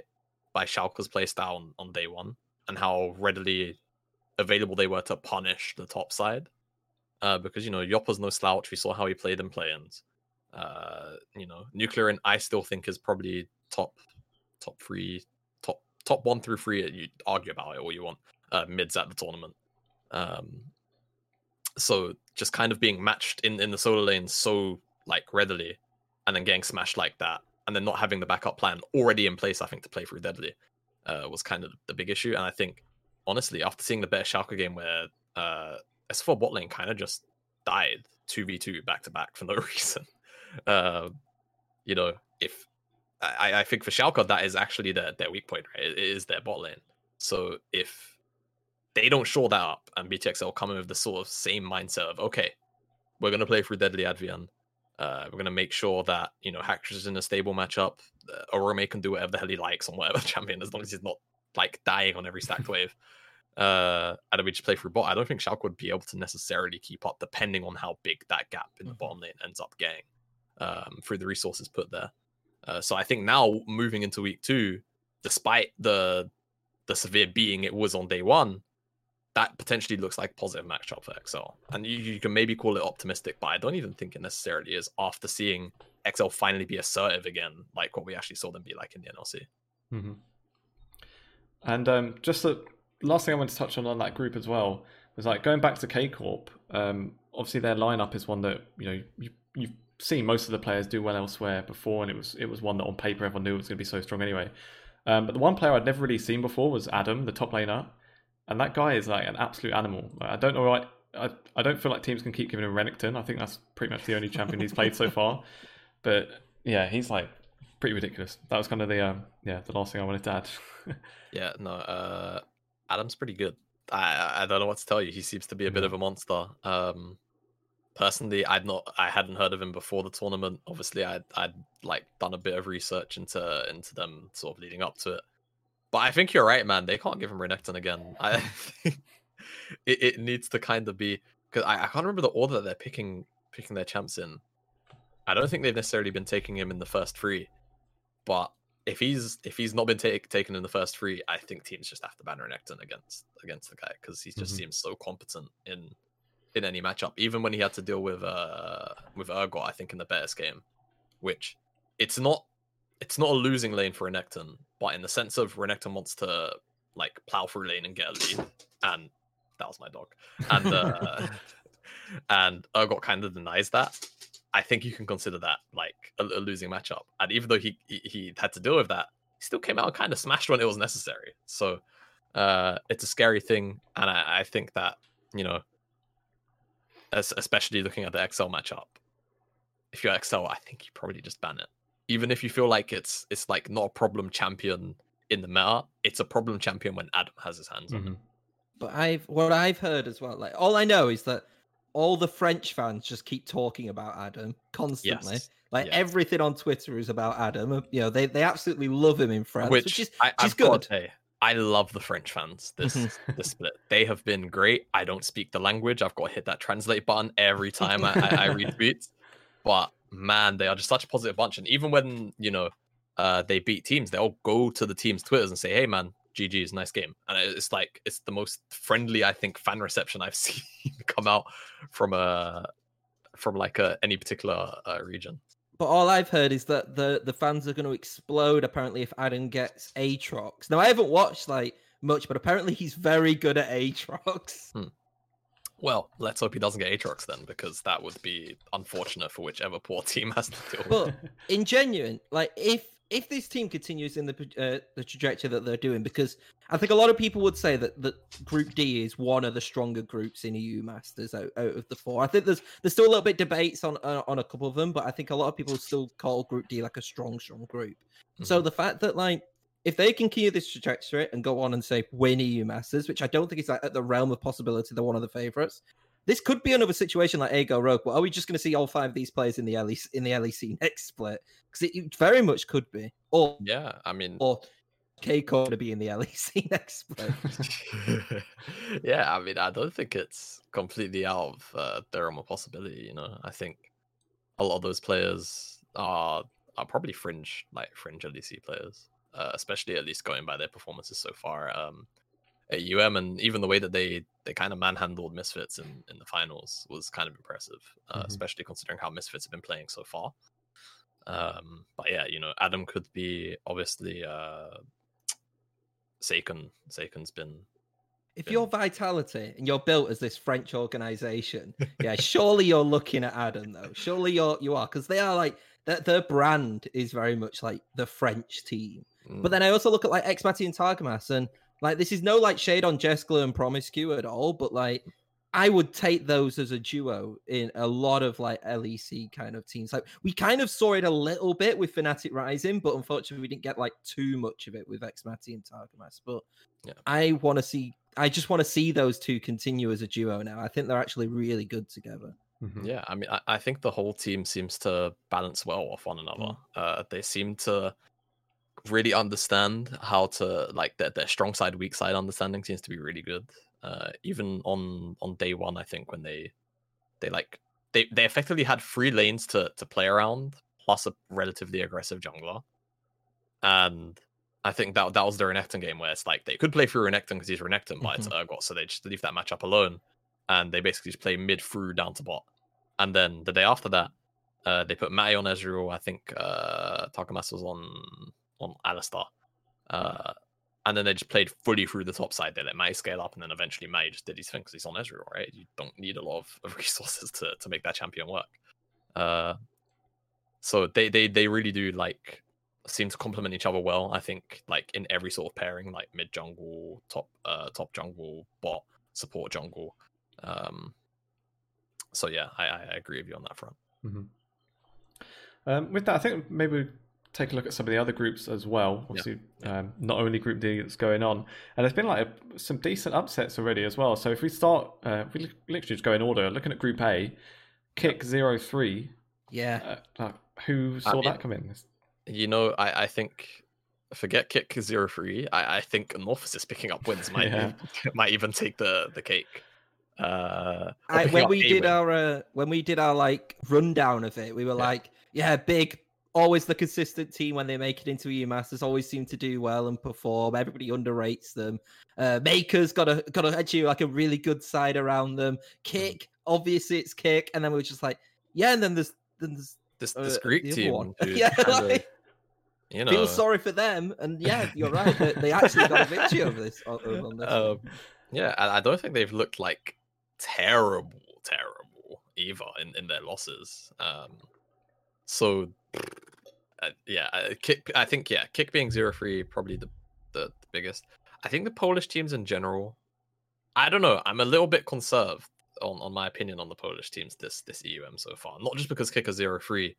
by Schalke's play style on, on day one and how readily available they were to punish the top side. Uh, because you know Yoppa's no slouch. We saw how he played in play-ins. Uh, you know, Nuclear and I still think is probably top top three, top top one through three. You argue about it all you want. Uh, mids at the tournament. Um, so just kind of being matched in in the solo lane so like readily and then getting smashed like that and then not having the backup plan already in place i think to play through deadly uh, was kind of the big issue and i think honestly after seeing the Betis Schalke game where uh s4 bot lane kind of just died 2v2 back to back for no [laughs] reason uh, you know if I, I think for Schalke that is actually their, their weak point right it is their bot lane so if they don't shore that up and BTXL come in with the sort of same mindset of okay, we're gonna play through Deadly Advienne. Uh, we're gonna make sure that you know Hatrix is in a stable matchup. Uh, Orome can do whatever the hell he likes on whatever [laughs] champion as long as he's not like dying on every stacked [laughs] wave. Uh, we just play through bot. I don't think Schalke would be able to necessarily keep up, depending on how big that gap in the Mhm. bottom lane ends up getting um, through the resources put there. Uh, so I think now moving into week two, despite the the severe beating it was on day one, that potentially looks like positive matchup for XL. And you, you can maybe call it optimistic, but I don't even think it necessarily is after seeing XL finally be assertive again, like what we actually saw them be like in the NLC. hmm And um, just the last thing I wanted to touch on on that group as well was like going back to K Corp. Um, obviously, their lineup is one that you know you, you've seen most of the players do well elsewhere before, and it was it was one that on paper everyone knew it was going to be so strong anyway. Um, but the one player I'd never really seen before was Adam, the top laner, and that guy is like an absolute animal. I don't know why. I, I don't feel like teams can keep giving him Renekton. I think that's pretty much the only champion he's played so far. [laughs] But yeah, he's like pretty ridiculous. That was kind of the um, yeah the last thing I wanted to add. [laughs] Yeah, no, uh, Adam's pretty good. I I don't know what to tell you. He seems to be a bit Yeah. of a monster. Um, personally, I'd not, I hadn't heard of him before the tournament. Obviously, I'd I'd like done a bit of research into into them sort of leading up to it. But I think you're right, man. They can't give him Renekton again. [laughs] I think it, it needs to kind of be because I, I can't remember the order that they're picking picking their champs in. I don't think they've necessarily been taking him in the first three, but if he's if he's not been take, taken in the first three, I think teams just have to ban Renekton against against the guy because he just Mhm. seems so competent in in any matchup. Even when he had to deal with uh with Urgot, I think in the Bears game, which it's not it's not a losing lane for Renekton, but in the sense of Renekton wants to like plow through lane and get a lead, and that was my dog, and uh, [laughs] and Urgot kind of denies that. I think you can consider that like a, a losing matchup. And even though he, he he had to deal with that, he still came out and kind of smashed when it was necessary. So uh, it's a scary thing, and I, I think that you know, as, especially looking at the XL matchup, if you're XL, I think you probably just ban it. Even if you feel like it's it's like not a problem champion in the meta, it's a problem champion when Adam has his hands on it. Mhm. But I've what I've heard as well. Like all I know is that all the French fans just keep talking about Adam constantly. Yes. Like everything on Twitter is about Adam. uh, You know, they, they absolutely love him in France, which, which, is I, is good. say, I love the French fans. This [laughs] this split, they have been great. I don't speak the language. I've got to hit that translate button every time I, I, I read [laughs] tweets. But man, they are just such a positive bunch. And even when you know uh, they beat teams, they'll go to the team's Twitters and say, "Hey, man, GG's, nice game." And it's like it's the most friendly, I think, fan reception I've [laughs] seen come out from a from like a, any particular uh, region. But all I've heard is that the the fans are going to explode apparently if Adam gets Aatrox. Now I haven't watched like much, but apparently he's very good at Aatrox. Hmm. Well, let's hope he doesn't get Aatrox then, because that would be unfortunate for whichever poor [laughs] team has to deal with. But in genuine, like if if this team continues in the uh, the trajectory that they're doing, because I think a lot of people would say that that Group D is one of the stronger groups in EU Masters out, out of the four. I think there's there's still a little bit debates on uh, on a couple of them, but I think a lot of people still call Group D like a strong, strong group. Mm-hmm. So the fact that like if they continue this trajectory and go on and say win EU Masters, which I don't think is like at the realm of possibility, they're one of the favorites. This could be another situation like AGO Rogue, but are we just going to see all five of these players in the LEC in the LEC next split? Because it very much could be. Or yeah, I mean, or Keiko to be in the LEC next split. yeah, I mean, I don't think it's completely out of uh, the realm of possibility. You know, I think a lot of those players are are probably fringe, like fringe LEC players, uh, especially at least going by their performances so far. Um, at UM, and even the way that they they kind of manhandled Misfits in, in the finals was kind of impressive, uh, mm-hmm. especially considering how Misfits have been playing so far. Um, but yeah, you know, Adam could be obviously uh, Saken. Saken's been. If been... you're Vitality and you're built as this French organization, yeah, surely you're looking at Adam though. Surely you're you are because they are like their, their brand is very much like the French team. Mm. But then I also look at like Xmatty and Targamas and like this is no like shade on Jeskla and Promisq at all, but like I would take those as a duo in a lot of like LEC kind of teams. Like we kind of saw it a little bit with Fnatic Rising, but unfortunately we didn't get like too much of it with Xmatty and Targamas. But yeah. I want to see I just want to see those two continue as a duo now. I think they're actually really good together. Mm-hmm. Yeah, I mean, I, I, think the whole team seems to balance well off one another. Mm. Uh, they seem to really understand how to like their, their strong side weak side understanding seems to be really good uh even on on day one i think when they they like they they effectively had three lanes to to play around plus a relatively aggressive jungler and i think that that was the renekton game where it's like they could play through renekton because he's renekton mm-hmm. but it's mm-hmm. so they just leave that matchup alone and they basically just play mid through down to bot and then the day after that uh, they put Matty on Ezreal. I think uh, Targamas was on on Alistar. Uh, and then they just played fully through the top side. They let May scale up, and then eventually May just did his thing because he's on Ezreal, right? You don't need a lot of, [laughs] resources to, to make that champion work. Uh, so they, they they really do like seem to complement each other well. I think like in every sort of pairing, like mid jungle, top uh top jungle, bot support jungle. Um, so yeah, I, I agree with you on that front. Mm-hmm. Um, with that, I think maybe take a look at some of the other groups as well. Obviously, yeah. um, not only Group D that's going on, and there's been like a, some decent upsets already as well. So if we start, uh, we literally just go in order. Looking at Group A, Kick zero three. Yeah. Uh, who saw I mean, that come in? You know, I, I think forget Kick zero three. I, I think Anorthosis is picking up wins. Might [laughs] yeah. [laughs] might even take the the cake. Uh, I, when we did win. our uh, when we did our like rundown of it, we were yeah. like, yeah, big always the consistent team when they make it into EU Masters. Always seem to do well and perform. Everybody underrates them. Uh, Mkers got a got a, actually like a really good side around them. Kick, obviously it's Kick, and then we are just like, yeah. And then there's then there's this this uh, Greek team, one. [laughs] yeah. [laughs] Like, you know, feel sorry for them, and yeah, you're right. They, they actually got a victory over this. On this um, yeah, I don't think they've looked like terrible, terrible either in, in their losses. Um, so uh, yeah, uh, kick. I think yeah, kick being zero three probably the, the, the biggest. I think the Polish teams in general. I don't know. I'm a little bit conserved on, on my opinion on the Polish teams this this EUM so far. Not just because kick is zero three,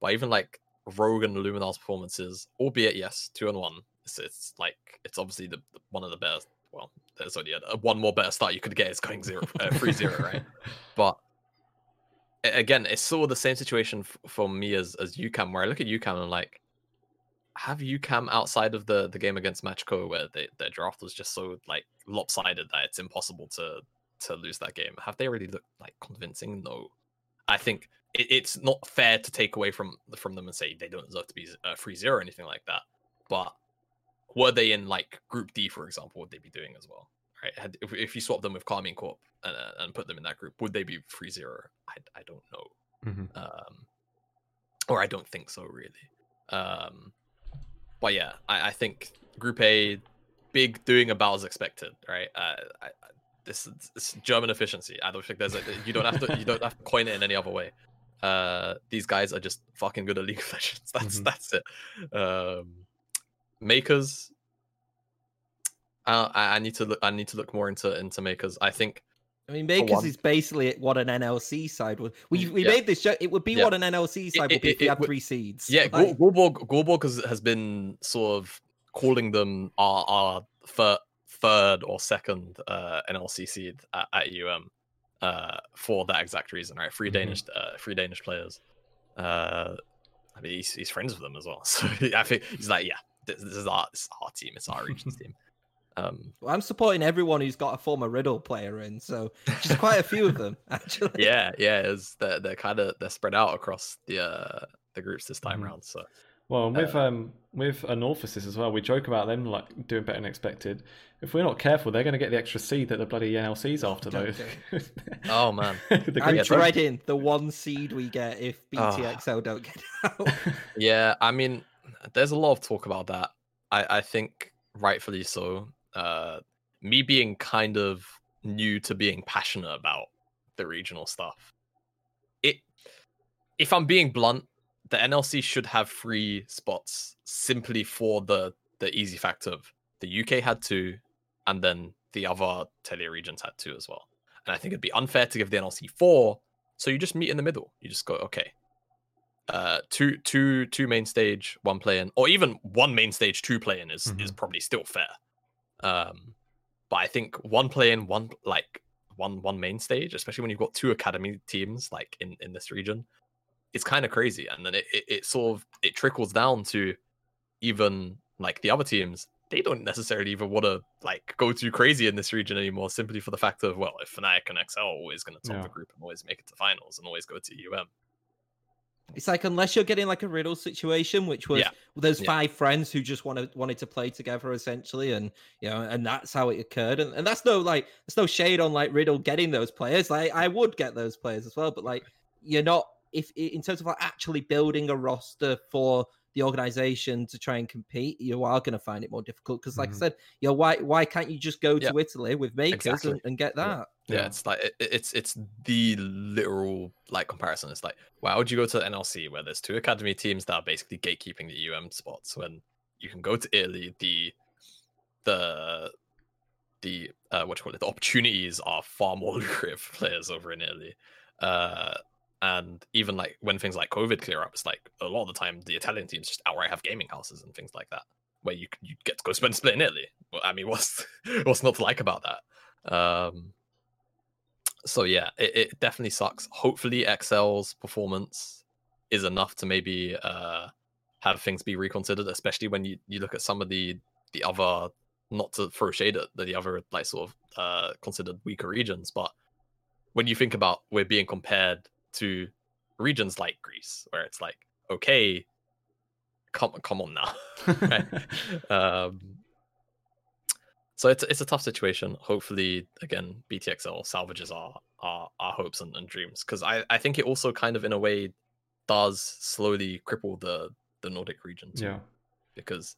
but even like Rogue and Luminar's performances, albeit yes, two and one. It's, it's like it's obviously the, the one of the best. Well, there's only a, one more better start you could get. It's going zero uh, three zero, right? [laughs] But again, it's sort of the same situation f- for me as as UCAM, where I look at UCAM and I'm like, have UCAM outside of the the game against Macko, where they, their draft was just so like lopsided that it's impossible to to lose that game. Have they really looked like convincing? No. I think it, it's not fair to take away from from them and say they don't deserve to be uh, free zero or anything like that. But were they in like Group D, for example, would they be doing as well? Right? Had, if, if you swap them with Karmine Corp and, uh, and put them in that group, would they be free zero? I, I don't know. Mhm. Um, or I don't think so, really. Um, but yeah, I, I think Group A, big doing about as expected, right? Uh, I, I, this is German efficiency. I don't think there's a you don't have to you don't have to coin it in any other way. Uh, these guys are just fucking good at League of Legends. [laughs] That's Mhm. that's it. Um, Mkers. I, I I need to look. I need to look more into into Mkers. I think I mean, Mkers is basically what an NLC side would. We we Yeah. made this show. It would be Yeah. what an NLC side it- would be if we had three seeds. Yeah, Like, Goldborg, Goldborg has, has been sort of calling them our, our third, third or second uh, NLC seed at, at UM uh, for that exact reason, right? 3 Mhm. Danish, uh, three Danish players. Uh, I mean, he's, he's friends with them as well, [laughs] so I think he's like, yeah, this, this is our this is our team, it's our region's team. Um, I'm supporting everyone who's got a former Riddle player in, so just quite a few of them [laughs] actually. yeah, yeah, it's, they're, they're kind of they're spread out across the uh, the groups this time around. So Well, and with Uh, um with Anorthosis as well, we joke about them like doing better than expected. If we're not careful, they're going to get the extra seed that the bloody NLC's after Don't those. [laughs] Oh, man. [laughs] the I'm group dreading the one seed we get if BTXL BTXO don't get out. Yeah, I mean, there's a lot of talk about that. I, I think rightfully so. Uh, me being kind of new to being passionate about the regional stuff. It, if I'm being blunt, the NLC should have three spots simply for the the easy fact of the UK had two, and then the other tele regions had two as well. And I think it'd be unfair to give the NLC four, so you just meet in the middle. You just go, okay, uh two two two main stage one play in or even one main stage two play in is is probably still fair um but i think one play in one like one one main stage especially when you've got two academy teams like in in this region it's kind of crazy and then it, it it sort of it trickles down to even like the other teams they don't necessarily even want to like go too crazy in this region anymore simply for the fact of well if Fnatic and XL are always going to top Yeah. the group and always make it to finals and always go to um It's like unless you're getting like a riddle situation, which was Yeah. those Yeah. five friends who just wanted wanted to play together essentially, and you know, and that's how it occurred. And, and that's no like there's no shade on like Riddle getting those players. Like I would get those players as well, but like you're not if in terms of like actually building a roster for the organization to try and compete, you are going to find it more difficult because, like Mhm. I said, you know, why why can't you just go Yeah. to Italy with Mkers Exactly. and, and get that? Yeah, Yeah. it's like it, it's it's the literal like comparison. It's like why would you go to the nlc where there's two academy teams that are basically gatekeeping the um spots when you can go to italy the the the uh what do you call it? The opportunities are far more [laughs] lucrative for players over in italy. Uh and even like when things like covid clear up it's like a lot of the time the italian teams just outright have gaming houses and things like that where you you get to go spend a split in italy. Well, i mean [laughs] what's what's not to like about that? Um so yeah, it, it definitely sucks. Hopefully, XL's performance is enough to maybe uh, have things be reconsidered, especially when you, you look at some of the the other, not to throw shade at the, the other like sort of uh, considered weaker regions, but when you think about we're being compared to regions like Greece, where it's like, okay, come come on now, [laughs] right? [laughs] um, so it's it's a tough situation. Hopefully, again, BTXL salvages our our, our hopes and, and dreams because I, I think it also kind of in a way does slowly cripple the the Nordic region too. yeah. Because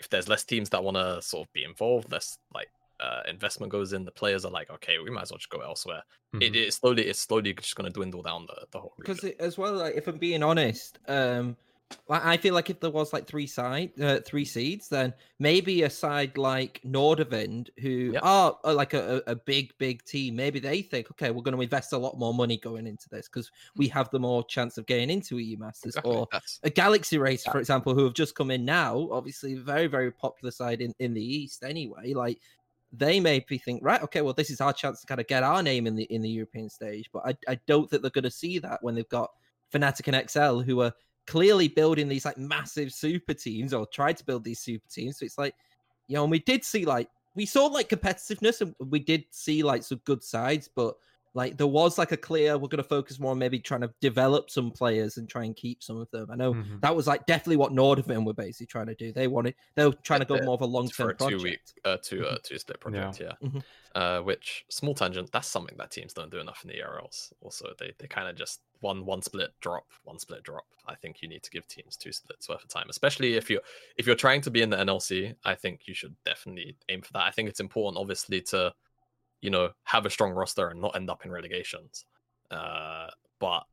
if there's less teams that want to sort of be involved, less like uh, investment goes in, the players are like, okay, we might as well just go elsewhere. It, Mhm. it slowly it's slowly just going to dwindle down the, the whole because as well like if i'm being honest um like, i feel like if there was like three side uh, three seeds then maybe a side like nordavind who Yep. are, are like a, a big big team maybe they think okay we're going to invest a lot more money going into this because we have the more chance of getting into eu masters Exactly. or That's a Galaxy Racer for example who have just come in now obviously very very popular side in, in the east anyway like they maybe think right okay well this is our chance to kind of get our name in the in the european stage but i, I don't think they're going to see that when they've got fnatic and xl who are clearly building these like massive super teams or tried to build these super teams. So it's like you know and we did see like we saw like competitiveness and we did see like some good sides but Like there was like a clear, we're going to focus more on maybe trying to develop some players and try and keep some of them. I know Mhm. that was like definitely what Nordavind were basically trying to do. They wanted they were trying to go Yeah, more of a long for term a two project. week, uh, two uh, two split project, yeah. Mhm. Uh, which small tangent, that's something that teams don't do enough in the ERLs. Also, they they kind of just one one split drop, one split drop. I think you need to give teams two splits worth of time, especially if you're if you're trying to be in the NLC. I think you should definitely aim for that. I think it's important, obviously, to you know have a strong roster and not end up in relegations. Uh, but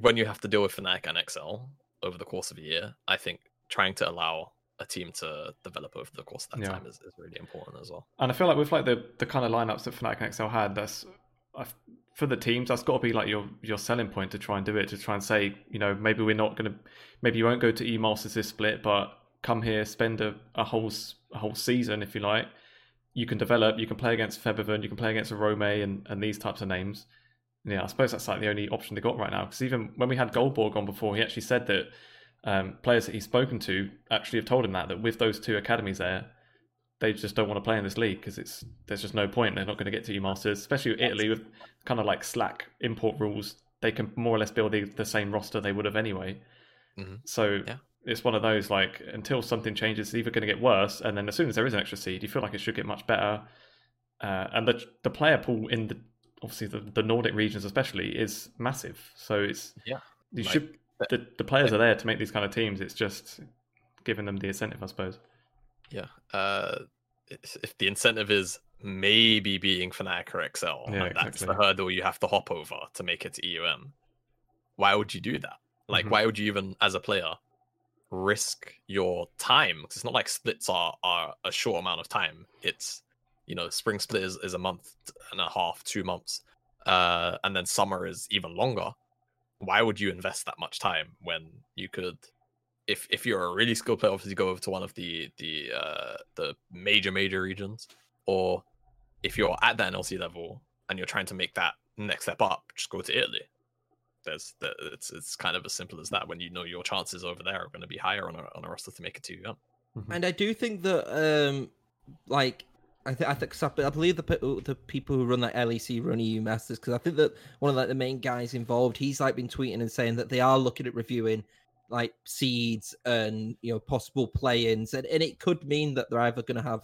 when you have to deal with Fnatic and XL over the course of a year, I think trying to allow a team to develop over the course of that Yeah. time is, is really important as well. And I feel like with like the the kind of lineups that Fnatic and XL had, that's I, for the teams. That's got to be like your your selling point to try and do it. To try and say, you know, maybe we're not going to, maybe you won't go to E Masters this split, but come here, spend a, a whole a whole season if you like. You can develop. You can play against Febiven. You can play against Orome and and these types of names. Yeah, I suppose that's like the only option they got right now. Because even when we had Goldborg on before, he actually said that um, players that he's spoken to actually have told him that that with those two academies there, they just don't want to play in this league because it's there's just no point. They're not going to get to E Masters, especially with Italy with kind of like slack import rules. They can more or less build the, the same roster they would have anyway. Mhm. So Yeah. It's one of those like until something changes, it's either going to get worse, and then as soon as there is an extra seed, you feel like it should get much better. Uh, and the the player pool in the obviously the, the Nordic regions especially is massive. So it's Yeah. you Like, should the, the players are there to make these kind of teams. It's just giving them the incentive, I suppose. Yeah. Uh, if the incentive is maybe beating Fnatic or Excel, Yeah, and that's the hurdle you have to hop over to make it to EUM. Why would you do that? Like, Mhm. why would you even, as a player, risk your time? Because it's not like splits are are a short amount of time. It's you know, spring split is, is a month and a half, two months, uh, and then summer is even longer. Why would you invest that much time when you could if if you're a really skilled player, obviously go over to one of the the uh, the major major regions, or if you're at the NLC level and you're trying to make that next step up, just go to Italy. There's the, it's it's kind of as simple as that. When you know your chances over there are going to be higher on a on a roster to make it to you. And I do think that, um, like, I, th- I think 'cause I I believe the the people who run that LEC run EU Masters because I think that one of like the main guys involved, he's like been tweeting and saying that they are looking at reviewing like seeds and you know possible play-ins, and, and it could mean that they're either going to have.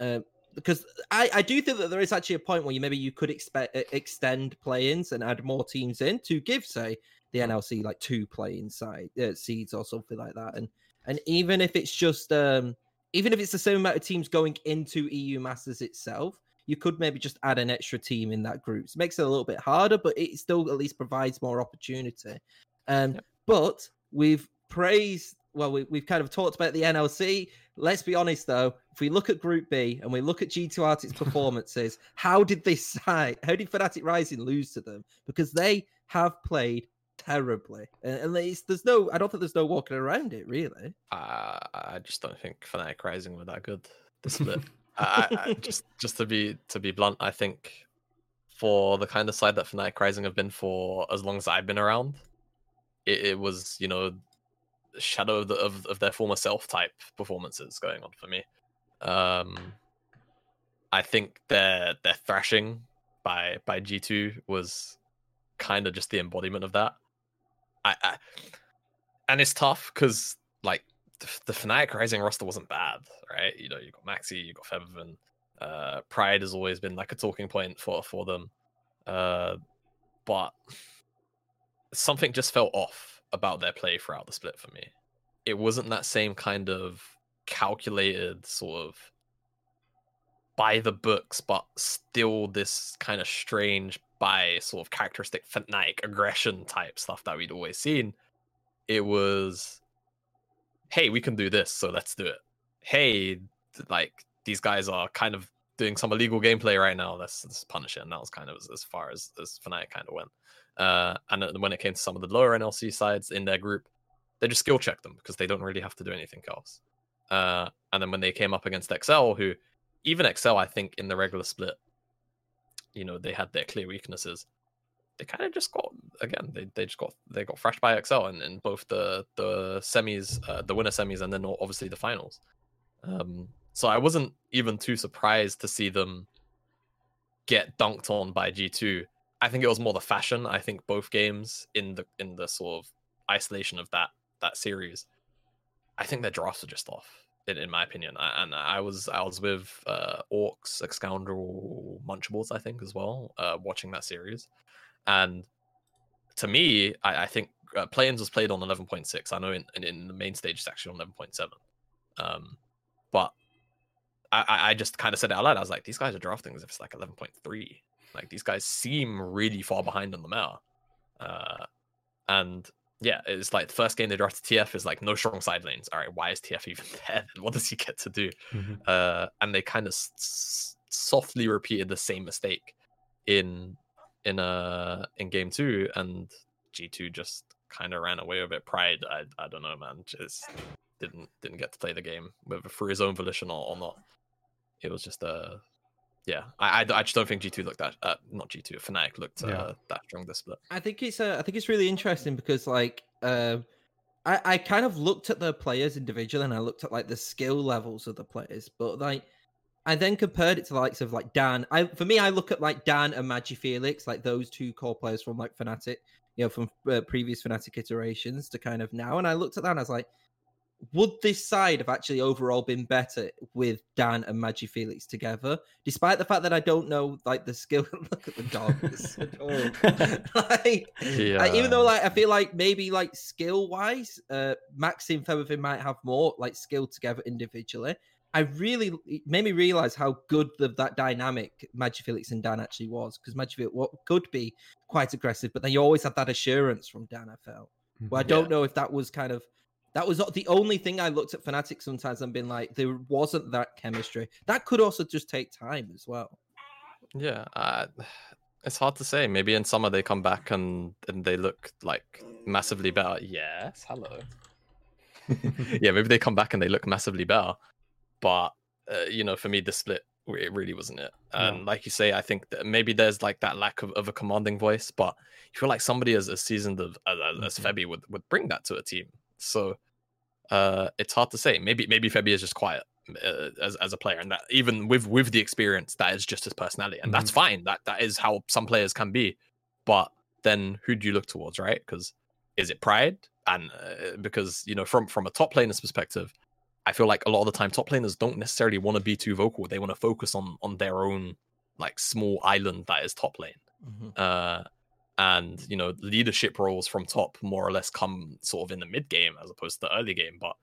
Uh, because I, I do think that there is actually a point where you maybe you could expect extend play-ins and add more teams in to give say the NLC like two play-in side uh, seeds or something like that, and and even if it's just um even if it's the same amount of teams going into EU Masters itself, you could maybe just add an extra team in that group. So It makes it a little bit harder, but it still at least provides more opportunity. Um, Yep. But we've praised, well, we, we've kind of talked about the NLC. Let's be honest, though, if we look at Group B and we look at G2 Arctic's [laughs] performances, how did this side, how did Fnatic Rising lose to them? Because they have played terribly. And, there's no, I don't think there's no walking around it, really. Uh, I just don't think Fnatic Rising were that good. [laughs] Split. I, I, I- just just to be to be blunt, I think for the kind of side that Fnatic Rising have been for as long as I've been around, it, it was you know shadow of, the, of of their former self type performances going on for me. Um, I think their their thrashing by by G two was kind of just the embodiment of that. I, I and it's tough because like the, the Fnatic Rising roster wasn't bad, right? You know, you got Maxi, you got Febiven. Uh, Pride has always been like a talking point for for them, uh, but something just felt off about their play throughout the split for me. It wasn't that same kind of calculated sort of by the books, but still this kind of strange by sort of characteristic Fnatic aggression type stuff that we'd always seen. It was hey, we can do this, so let's do it. Hey, like these guys are kind of doing some illegal gameplay right now. Let's, let's punish it. And that was kind of as, as far as, as Fnatic kind of went. Uh, and when it came to some of the lower NLC sides in their group, they just skill check them because they don't really have to do anything else. Uh, and then when they came up against XL, who even XL, I think in the regular split, you know, they had their clear weaknesses. They kind of just got again. They, they just got they got thrashed by XL in, in both the the semis, uh, the winner semis, and then obviously the finals. Um, so I wasn't even too surprised to see them get dunked on by G2. I think it was more the fashion. I think both games in the in the sort of isolation of that that series, I think their drafts are just off. In, in my opinion, I, and I was I was with uh, Orcs, like Scoundrel, Munchables, I think as well, uh, watching that series, and to me, I, I think uh, Play-ins was played on 11.6. I know in, in, in the main stage it's actually on 11.7, um, but I, I just kind of said it out loud. I was like, these guys are drafting as if it's like 11.3. Like these guys seem really far behind on the meta. Uh, and yeah, it's like the first game they drafted TF is like no strong side lanes. All right, why is TF even [laughs] there? What does he get to do? Mm-hmm. Uh, and they kind of s- softly repeated the same mistake in in uh in game two, and G2 just kind of ran away with it. Pride, I I don't know, man, just didn't didn't get to play the game whether for his own volition or, or not. It was just a yeah, I, I, I, just don't think G two looked that uh, not G two Fnatic looked uh, yeah. that strong this split. I think it's uh, I think it's really interesting because like uh, I I kind of looked at the players individually and I looked at like the skill levels of the players, but like I then compared it to the likes of like Dan. I for me I look at like Dan and Magifelix, like those two core players from like Fnatic, you know, from uh, previous Fnatic iterations to kind of now, and I looked at that and I was like would this side have actually overall been better with Dan and Maggie Magifelix together? Despite the fact that I don't know like the skill. [laughs] Look at the dog. [laughs] [laughs] like, yeah. Like, even though like I feel like maybe like skill wise, uh Maxim Featherfin might have more like skill together individually. I really made me realize how good the, that dynamic Magifelix and Dan actually was because MagiFelix what could be quite aggressive, but then you always had that assurance from Dan. I felt. Well, I mm-hmm. don't yeah. know if that was kind of that was the only thing I looked at Fnatic sometimes and been like, there wasn't that chemistry. That could also just take time as well. Yeah, uh, [sighs] it's hard to say. Maybe in summer they come back and and they look like massively better. Yes, hello. [laughs] yeah, maybe they come back and they look massively better. But uh, you know, for me, the split it really wasn't it. And yeah. like you say, I think that maybe there's like that lack of, of a commanding voice, but you feel like somebody as, as seasoned as, as mm-hmm. Febby would, would bring that to a team. So uh, it's hard to say. Maybe maybe Febby is just quiet uh, as as a player, and that even with with the experience, that is just his personality, and mm-hmm. that's fine. That that is how some players can be. But then who do you look towards, right? Because is it pride? And uh, because you know, from from a top laner's perspective, I feel like a lot of the time top laners don't necessarily want to be too vocal. They want to focus on on their own like small island that is top lane. Mm-hmm. Uh, and you know leadership roles from top more or less come sort of in the mid game as opposed to the early game but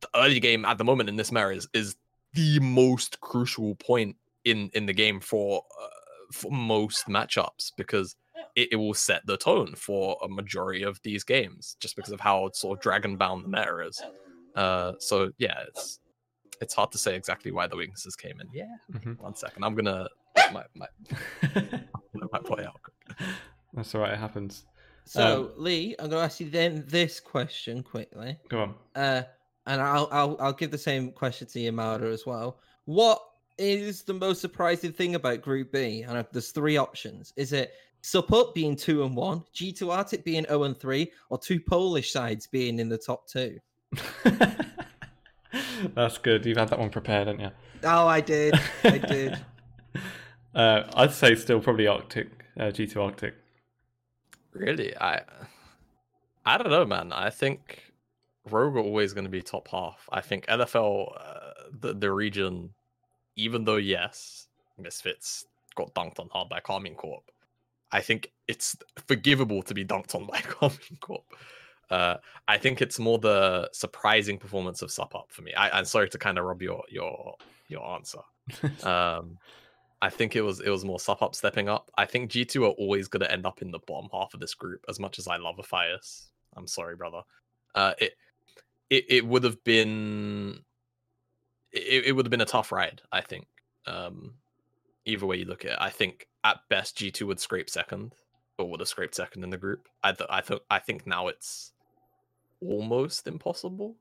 the early game at the moment in this meta is, is the most crucial point in in the game for uh, for most matchups because it, it, will set the tone for a majority of these games just because of how sort of dragon bound the meta is. Uh so yeah it's it's hard to say exactly why the weaknesses came in. Yeah mm-hmm. one second. I'm gonna my my, [laughs] my play out [laughs] that's all right. It happens. So, um, Lee, I'm going to ask you then this question quickly. Go on. Uh, and I'll I'll I'll give the same question to Jamada as well. What is the most surprising thing about Group B? And there's three options. Is it Sup being two and one, G2 Arctic being 0 and three, or two Polish sides being in the top two? [laughs] That's good. You've had that one prepared, haven't you? Oh, I did. I did. [laughs] uh, I'd say still probably Arctic, uh, G2 Arctic. Really, I I don't know, man. I think Rogue are always going to be top half. I think LFL, uh, the the region, even though yes, Misfits got dunked on hard by Karmine Corp. I think it's forgivable to be dunked on by [laughs] Karmine Corp. Uh, I think it's more the surprising performance of Sup Up for me. I, am sorry to kind of rob your your your answer. [laughs] um, I think it was it was more Sup Up stepping up. I think G2 are always going to end up in the bottom half of this group. As much as I love Aphias, I'm sorry, brother. Uh, it it it would have been it, it would have been a tough ride. I think. Um, either way you look at it, I think at best G2 would scrape second, or would have scraped second in the group. I th- I thought I think now it's almost impossible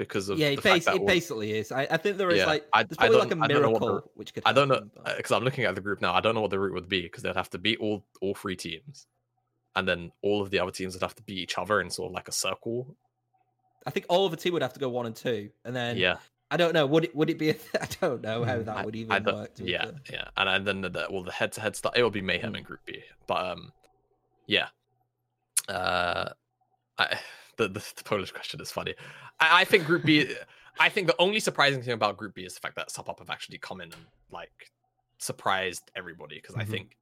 because of yeah, it, bas- it basically is. I, I, think there is yeah, like there's probably like a miracle the, which could. I don't know because I'm looking at the group now. I don't know what the route would be because they'd have to beat all all three teams, and then all of the other teams would have to beat each other in sort of like a circle. I think all of the team would have to go one and two, and then yeah, I don't know. Would it would it be? A [laughs] I don't know how Hmm, that I- would even work. yeah, yeah, and, and then the, the well, the head-to-head stuff. It will be mayhem Mm. in Group B, but um, yeah. Uh, I, the, the the Polish question is funny. I, I think Group B. [laughs] I think the only surprising thing about Group B is the fact that Up have actually come in and like surprised everybody because I Mhm. think,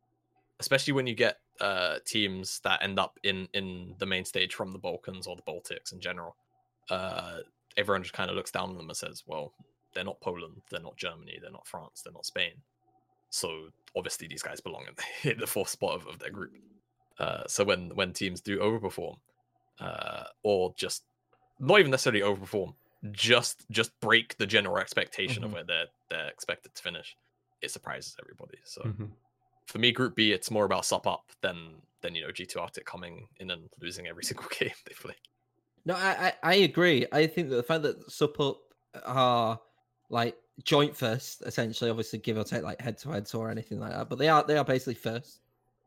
especially when you get uh teams that end up in in the main stage from the Balkans or the Baltics in general, uh, everyone just kind of looks down on them and says, "Well, they're not Poland, they're not Germany, they're not France, they're not Spain." So obviously these guys belong in the, [laughs] in the fourth spot of, of their group. Uh, so when when teams do overperform, uh, or just not even necessarily overperform, just just break the general expectation Mhm. of where they're they're expected to finish, it surprises everybody. So Mhm. for me, Group B, it's more about sup up than than you know G2 Arctic coming in and losing every [laughs] single game they play. No, I, I I agree. I think that the fact that Sup Up are like joint first, essentially, obviously give or take like head to heads or anything like that, but they are they are basically first.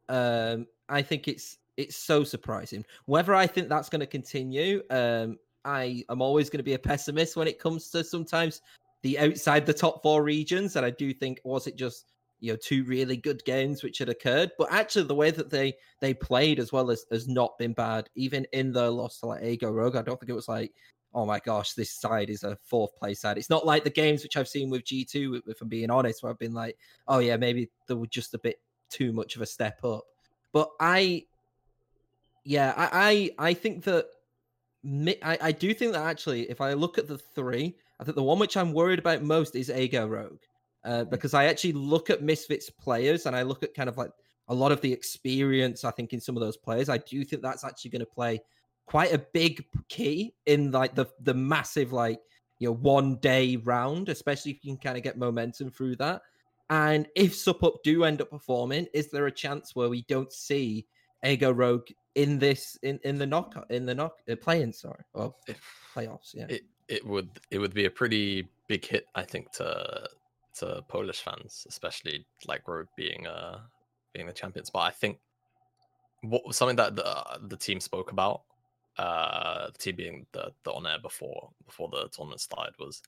Um, I think it's it's so surprising. Whether I think that's going to continue, um, I am always going to be a pessimist when it comes to sometimes the outside the top four regions, and I do think was it just you know two really good games which had occurred, but actually the way that they they played as well as has not been bad. Even in the loss to like AGO Rogue, I don't think it was like, oh my gosh, this side is a fourth place side. It's not like the games which I've seen with G2, if I'm being honest, where I've been like, oh yeah, maybe they were just a bit too much of a step up. But I, yeah, I I, I think that I, I do think that actually, if I look at the three, I think the one which I'm worried about most is AGO Rogue. Uh, because I actually look at Misfits players and I look at kind of like a lot of the experience I think in some of those players. I do think that's actually going to play quite a big key in like the the massive like you know one day round, especially if you can kind of get momentum through that. And if Sup Up do end up performing, is there a chance where we don't see AGO Rogue in this in in the knock in the knock uh, playing? Sorry, well If playoffs. Yeah. it it would it would be a pretty big hit, I think, to to Polish fans, especially like Rogue being uh being the champions. But I think what something that the the team spoke about, uh the team being the the on air before before the tournament started was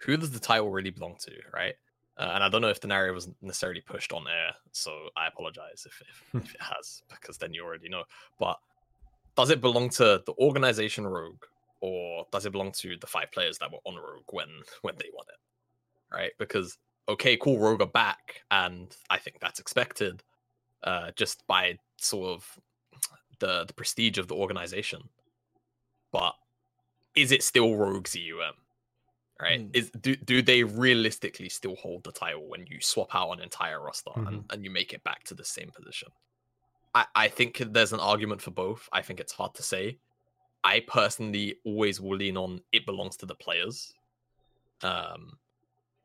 who does the title really belong to, right? Uh, and I don't know if the narrative was necessarily pushed on air, so I apologize if, if, [laughs] if it has, because then you already know. But does it belong to the organization Rogue, or does it belong to the five players that were on Rogue when when they won it? Right? Because okay, cool, Rogue are back, and I think that's expected, uh, just by sort of the the prestige of the organization. But is it still Rogue's EUM? Right? Mm. Is do do they realistically still hold the title when you swap out an entire roster and, and you make it back to the same position? I, I think there's an argument for both. I think it's hard to say. I personally always will lean on it belongs to the players. Um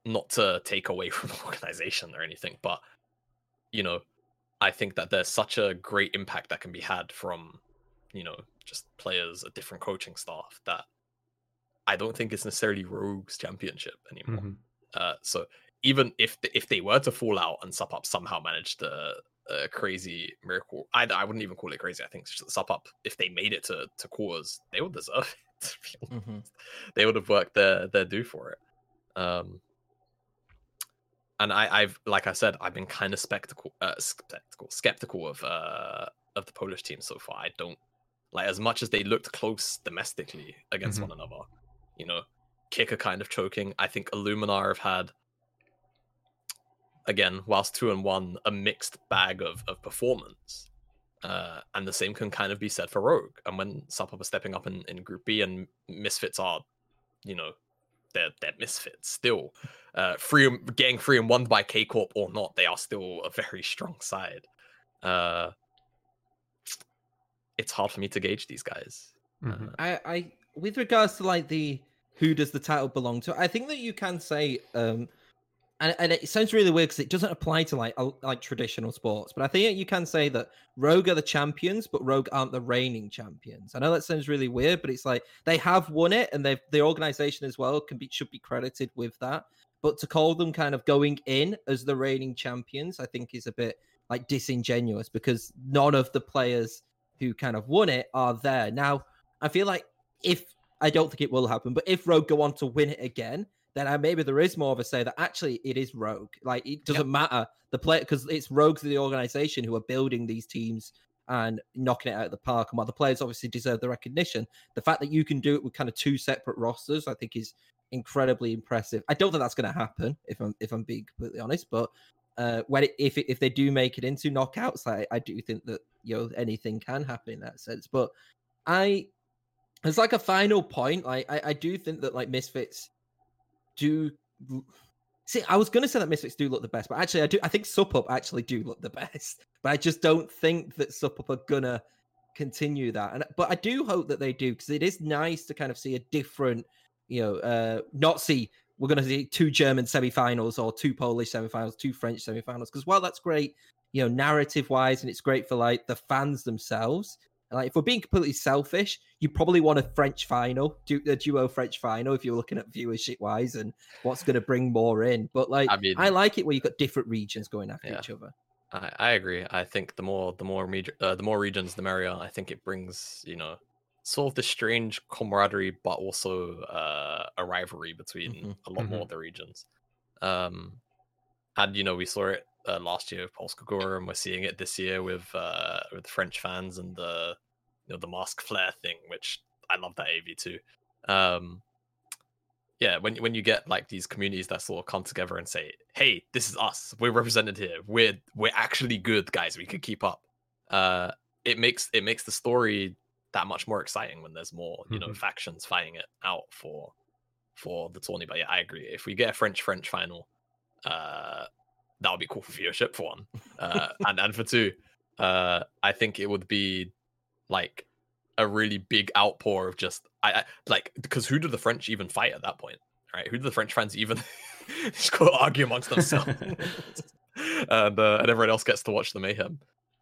not to take away [laughs] from the organization or anything, but you know, I think that there's such a great impact that can be had from, you know, just players, a different coaching staff that I don't think it's necessarily Rogue's championship anymore. Mhm. Uh, so even if the, if they were to fall out and Sup Up somehow managed a, a crazy miracle, I, I wouldn't even call it crazy. I think Sup Up, if they made it to to quarters, they would deserve [laughs] it. to be honest. Mhm. They would have worked their their due for it. Um, and I, I've like I said, I've been kind of spectacle, uh, skeptical, skeptical of uh of the Polish team so far. I don't like as much as they looked close domestically against Mhm. one another. You know, Kicker kind of choking. I think Illuminar have had again, whilst two and one, a mixed bag of of performance. Uh, and the same can kind of be said for Rogue. And when Sup Up are stepping up in, in Group B and Misfits are, you know, they're they're misfits still. Uh, free getting free and won by K Corp or not, they are still a very strong side. Uh, it's hard for me to gauge these guys. Mhm. Uh, I, I with regards to like the who does the title belong to, I think that you can say, um, and, and it sounds really weird because it doesn't apply to like like traditional sports, but I think you can say that Rogue are the champions, but Rogue aren't the reigning champions. I know that sounds really weird, but it's like they have won it, and they the organization as well can be should be credited with that. But to call them kind of going in as the reigning champions, I think is a bit like disingenuous because none of the players who kind of won it are there now. I feel like if I don't think it will happen, but if Rogue go on to win it again, then uh, maybe there is more of a say that actually it is Rogue. Like it doesn't yep. matter the play because it's Rogues of the organization who are building these teams and knocking it out of the park. And while the players obviously deserve the recognition, the fact that you can do it with kind of two separate rosters, I think is incredibly impressive. I don't think that's going to happen if I'm if I'm being completely honest, but uh, when it, if if they do make it into knockouts, I, I do think that you know anything can happen in that sense. But I, it's like a final point. Like I, I do think that like Misfits do. See, I was to say that Misfits do look the best, but actually, I do. I think Sup Up actually do look the [laughs] best, but I just don't think that Sup Up are gonna continue that. And but I do hope that they do because it is nice to kind of see a different, you know, uh not see we're going to see two German semi-finals or two Polish semi-finals, two French semi-finals. Because while that's great, you know, narrative-wise, and it's great for like the fans themselves. Like if we're being completely selfish, you probably want a French final, a duo French final, if you're looking at viewership wise and what's going to bring more in. But like, I, mean, I like it where you've got different regions going after yeah. each other. I, I agree. I think the more the more uh, the more regions, the merrier. I think it brings you know sort of the strange camaraderie, but also uh, a rivalry between mm-hmm. a lot mm-hmm. more of the regions. Um, and you know, we saw it uh, last year with Polska Góra, and we're seeing it this year with uh, with French fans and the you know the mask flare thing, which I love that AV too. Um, yeah, when when you get like these communities that sort of come together and say, "Hey, this is us. We're represented here. We're we're actually good guys. We can keep up." Uh, it makes it makes the story that much more exciting when there's more you know mm-hmm. factions fighting it out for for the tourney. But yeah, I agree. If we get a French French final, uh, that would be cool for viewership for one, uh, [laughs] and and for two, uh, I think it would be like a really big outpour of just I, I like because who do the French even fight at that point? Right? Who do the French fans even [laughs] just go argue amongst themselves? [laughs] and uh, and everyone else gets to watch the mayhem.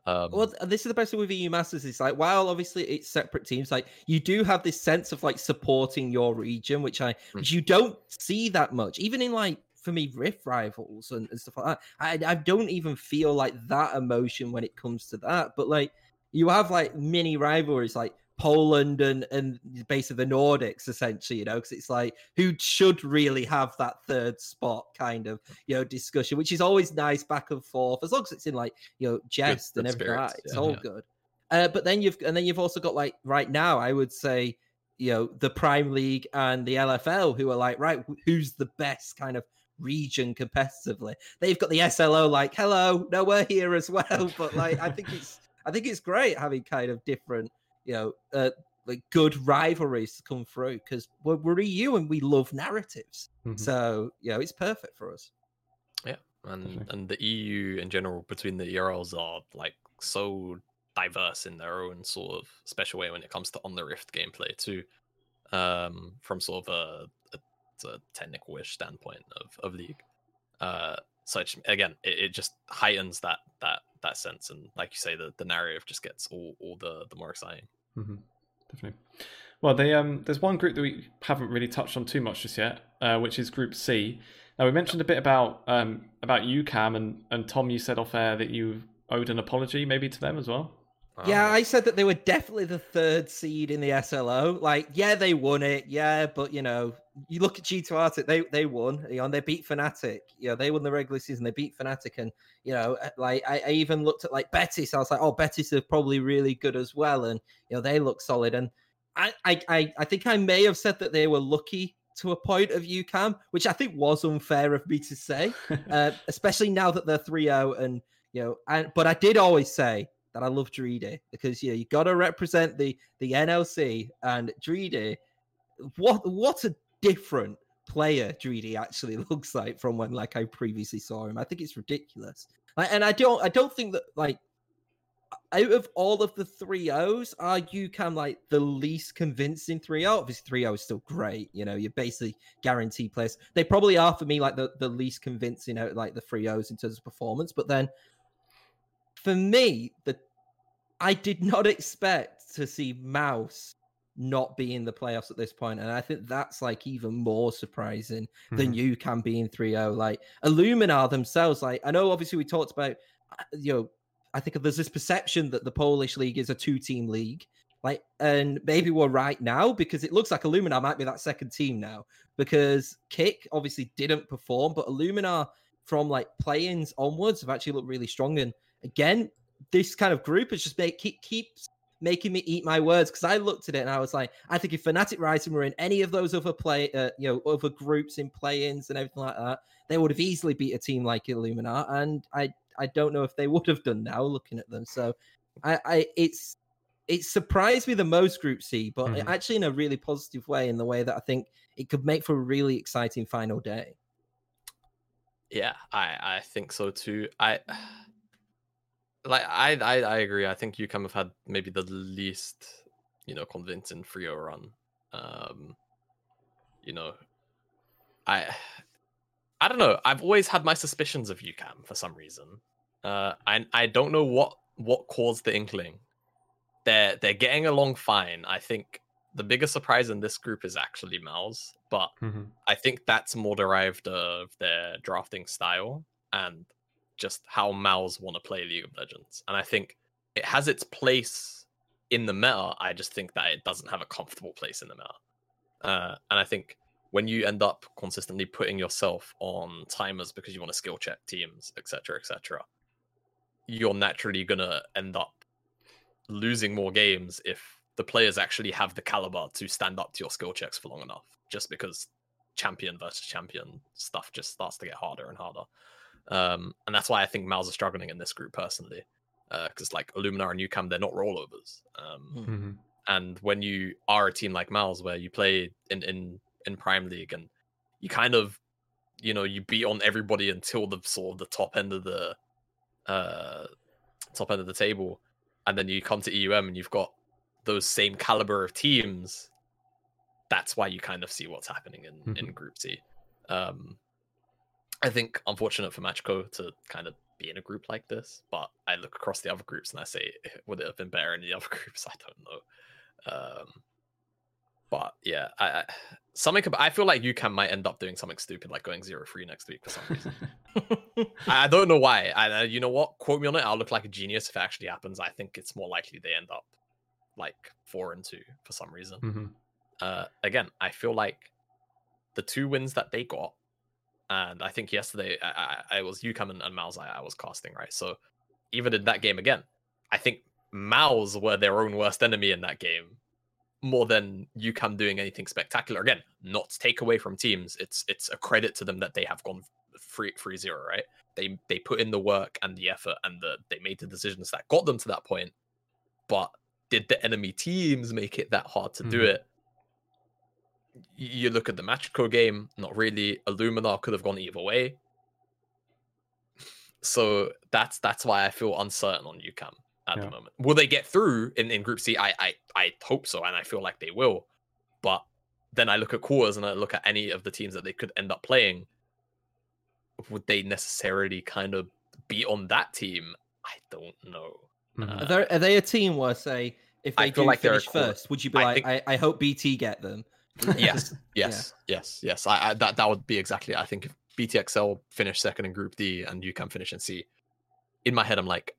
Um, well, this is the best thing with EU Masters. Is like while obviously it's separate teams, like you do have this sense of like supporting your region, which I mm. which you don't see that much, even in like for me rift rivals and, and stuff like that. I I don't even feel like that emotion when it comes to that. But like you have like mini rivalries, like Poland and and basically the Nordics, essentially, you know, because it's like who should really have that third spot kind of you know discussion, which is always nice back and forth as long as it's in like you know jest good, and everything. Spirits, It's yeah, all yeah. good. Uh, but then you've and then you've also got like right now, I would say you know the Prime League and the LFL who are like right, who's the best kind of region competitively? They've got the SLO like hello, no, we're here as well. [laughs] But like I think it's I think it's great having kind of different you know, uh, like good rivalries to come through because we're, we're EU and we love narratives. Mm-hmm. So you know, it's perfect for us. Yeah, and and the EU in general between the ERLs are like so diverse in their own sort of special way when it comes to on the Rift gameplay too. Um, from sort of a, a, a technical-ish standpoint of of League. Uh, such again, it, it just heightens that that that sense, and like you say, the the narrative just gets all all the the more exciting. Mm-hmm. Definitely. Well, they, um, there's one group that we haven't really touched on too much just yet, uh, which is Group C. Now we mentioned a bit about um, about UCAM, and and Tom, you said off air that you owed an apology maybe to them as well. Yeah, I said that they were definitely the third seed in the SLO. Like, yeah, they won it. Yeah, but you know, you look at G2 Arctic, they they won. You know, and they beat Fnatic. You know, they won the regular season. They beat Fnatic, and you know, uh, like I, I even looked at like Betis. I was like, oh, Betis are probably really good as well, and you know, they look solid. And I I I, think I may have said that they were lucky to a point of UCAM, which I think was unfair of me to say, [laughs] uh, especially now that they're 3-0 and you know, and but I did always say that I love Dreedy because you know, you got to represent the the NLC and Dreedy. What what a different player Dreedy actually [laughs] looks like from when like I previously saw him. I think it's ridiculous, and I don't I don't think that like out of all of the three O's, are UCAM like the least convincing three O? Obviously, three O is still great. You know, you're basically guaranteed players. They probably are for me like the, the least convincing out like the three O's in terms of performance. But then for me, the I did not [laughs] expect to see MOUZ not be in the playoffs at this point, and I think that's like even more surprising mm-hmm. than you can be in 3-0. Like Illuminar themselves, like I know obviously we talked about uh, you know, I think there's this perception that the Polish league is a two-team league. Like, and maybe we're right now because it looks like Illuminar might be that second team now because Kick obviously didn't perform, but Illuminar from like play-ins onwards have actually looked really strong. And again, this kind of group is just make keep keeps making me eat my words because I looked at it and I was like, I think if Fnatic Rising were in any of those other play, uh, you know, other groups in play-ins and everything like that, they would have easily beat a team like Illuminar, and I I don't know if they [laughs] would have done now looking at them. So I, I it's it surprised me the most Group C, but mm-hmm. actually in a really positive way, in the way that I think it could make for a really exciting final day. Yeah, I I think so too. I like I I, I agree. I think UCAM have had maybe the least you know convincing Frio run. Um, you know, I I don't know. I've always had my suspicions of UCAM for some reason. Uh, I I don't know what what caused the inkling. They're they're getting along fine. I think the biggest surprise in this group is actually MOUZ, but mm-hmm. I think that's more derived of their drafting style and just how MOUZ want to play League of Legends. And I think it has its place in the meta. I just think that it doesn't have a comfortable place in the meta. Uh, and I think when you end up consistently putting yourself on timers because you want to skill check teams, etc., etc., you're naturally gonna end up losing more games if the players actually have the caliber to stand up to your skill checks for long enough. Just because champion versus champion stuff just starts to get harder and harder. Um, and that's why I think MOUZ are struggling in this group personally, because uh, like Illuminar and UCAM, they're not rollovers. Um, mm-hmm. And when you are a team like MOUZ, where you play in in in Prime League and you kind of, you know, you beat on everybody until the sort of the top end of the uh top end of the table, and then you come to EUM and you've got those same caliber of teams. That's why you kind of see what's happening in mm-hmm. in Group C. Um, I think unfortunate for Matchco to kind of be in a group like this, but I look across the other groups and I say, would it have been better in the [laughs] other groups? I don't know. Um, but yeah, I, I something. I feel like UCAM might end up doing something stupid, like going zero three next week for some reason. [laughs] I don't know why. I, you know what? Quote me on it. I'll look like a genius if it actually happens. I think it's more likely they end up like four and two for some reason. Mm-hmm. Uh, again, I feel like the two wins that they got and I think yesterday I, I, I was UCAM and, and MOUZ I, I, was casting right. So even in that game again, I think MOUZ were their own worst enemy in that game more than UCAM doing anything spectacular. Again, not take away from teams. It's it's a credit to them that they have gone free free zero, right? They they put in the work and the effort and the they made the decisions that got them to that point. But did the enemy teams make it that hard to mm-hmm. do it? You look at the Matchco game, not really. Illuminar could have gone either way. So that's that's why I feel uncertain on UCAM at yeah. the moment. Will they get through in, in Group C? I, I I hope so, and I feel like they will. But then I look at quarters and I look at any of the teams that they could end up playing. Would they necessarily kind of be on that team? I don't know. Mm-hmm. Uh, are, there, are they a team where say if they do like finish first, would you be I like, think... I, I hope BT get them? Yes, [laughs] yes, yeah. yes, yes. I, I, that that would be exactly. I think if BTXL finish second in Group D and UCAM finish in C, in my head I'm like,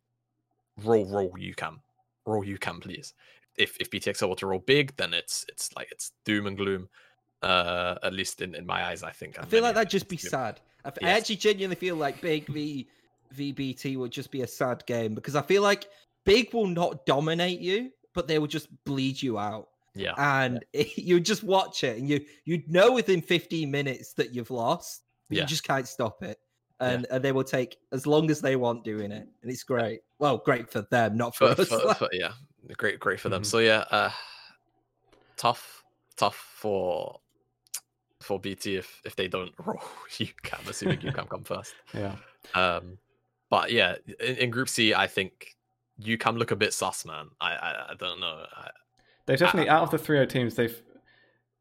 roll, roll UCAM, roll UCAM, please. If if BTXL were to roll big, then it's it's like it's doom and gloom. Uh, at least in, in my eyes, I think. I feel like that'd just be sad. I, yes. I actually genuinely feel like Big v VBT would just be a sad game because I feel like Big will not dominate you, but they will just bleed you out. Yeah. And yeah. [laughs] you just watch it and you you'd know within 15 minutes that you've lost. Yeah. You just can't stop it. And, yeah. and they will take as long as they want doing it. And it's great. Well, great for them, not for, for us. For, [laughs] for, yeah. Great, great for them. Mm-hmm. So yeah, uh tough, tough for for BT if if they don't [laughs] roll you can assuming you can come first. Yeah. Um but yeah, in, in Group C, I think you can look a bit sus, man. I I, I don't know. I, They've definitely out of the three O teams, they've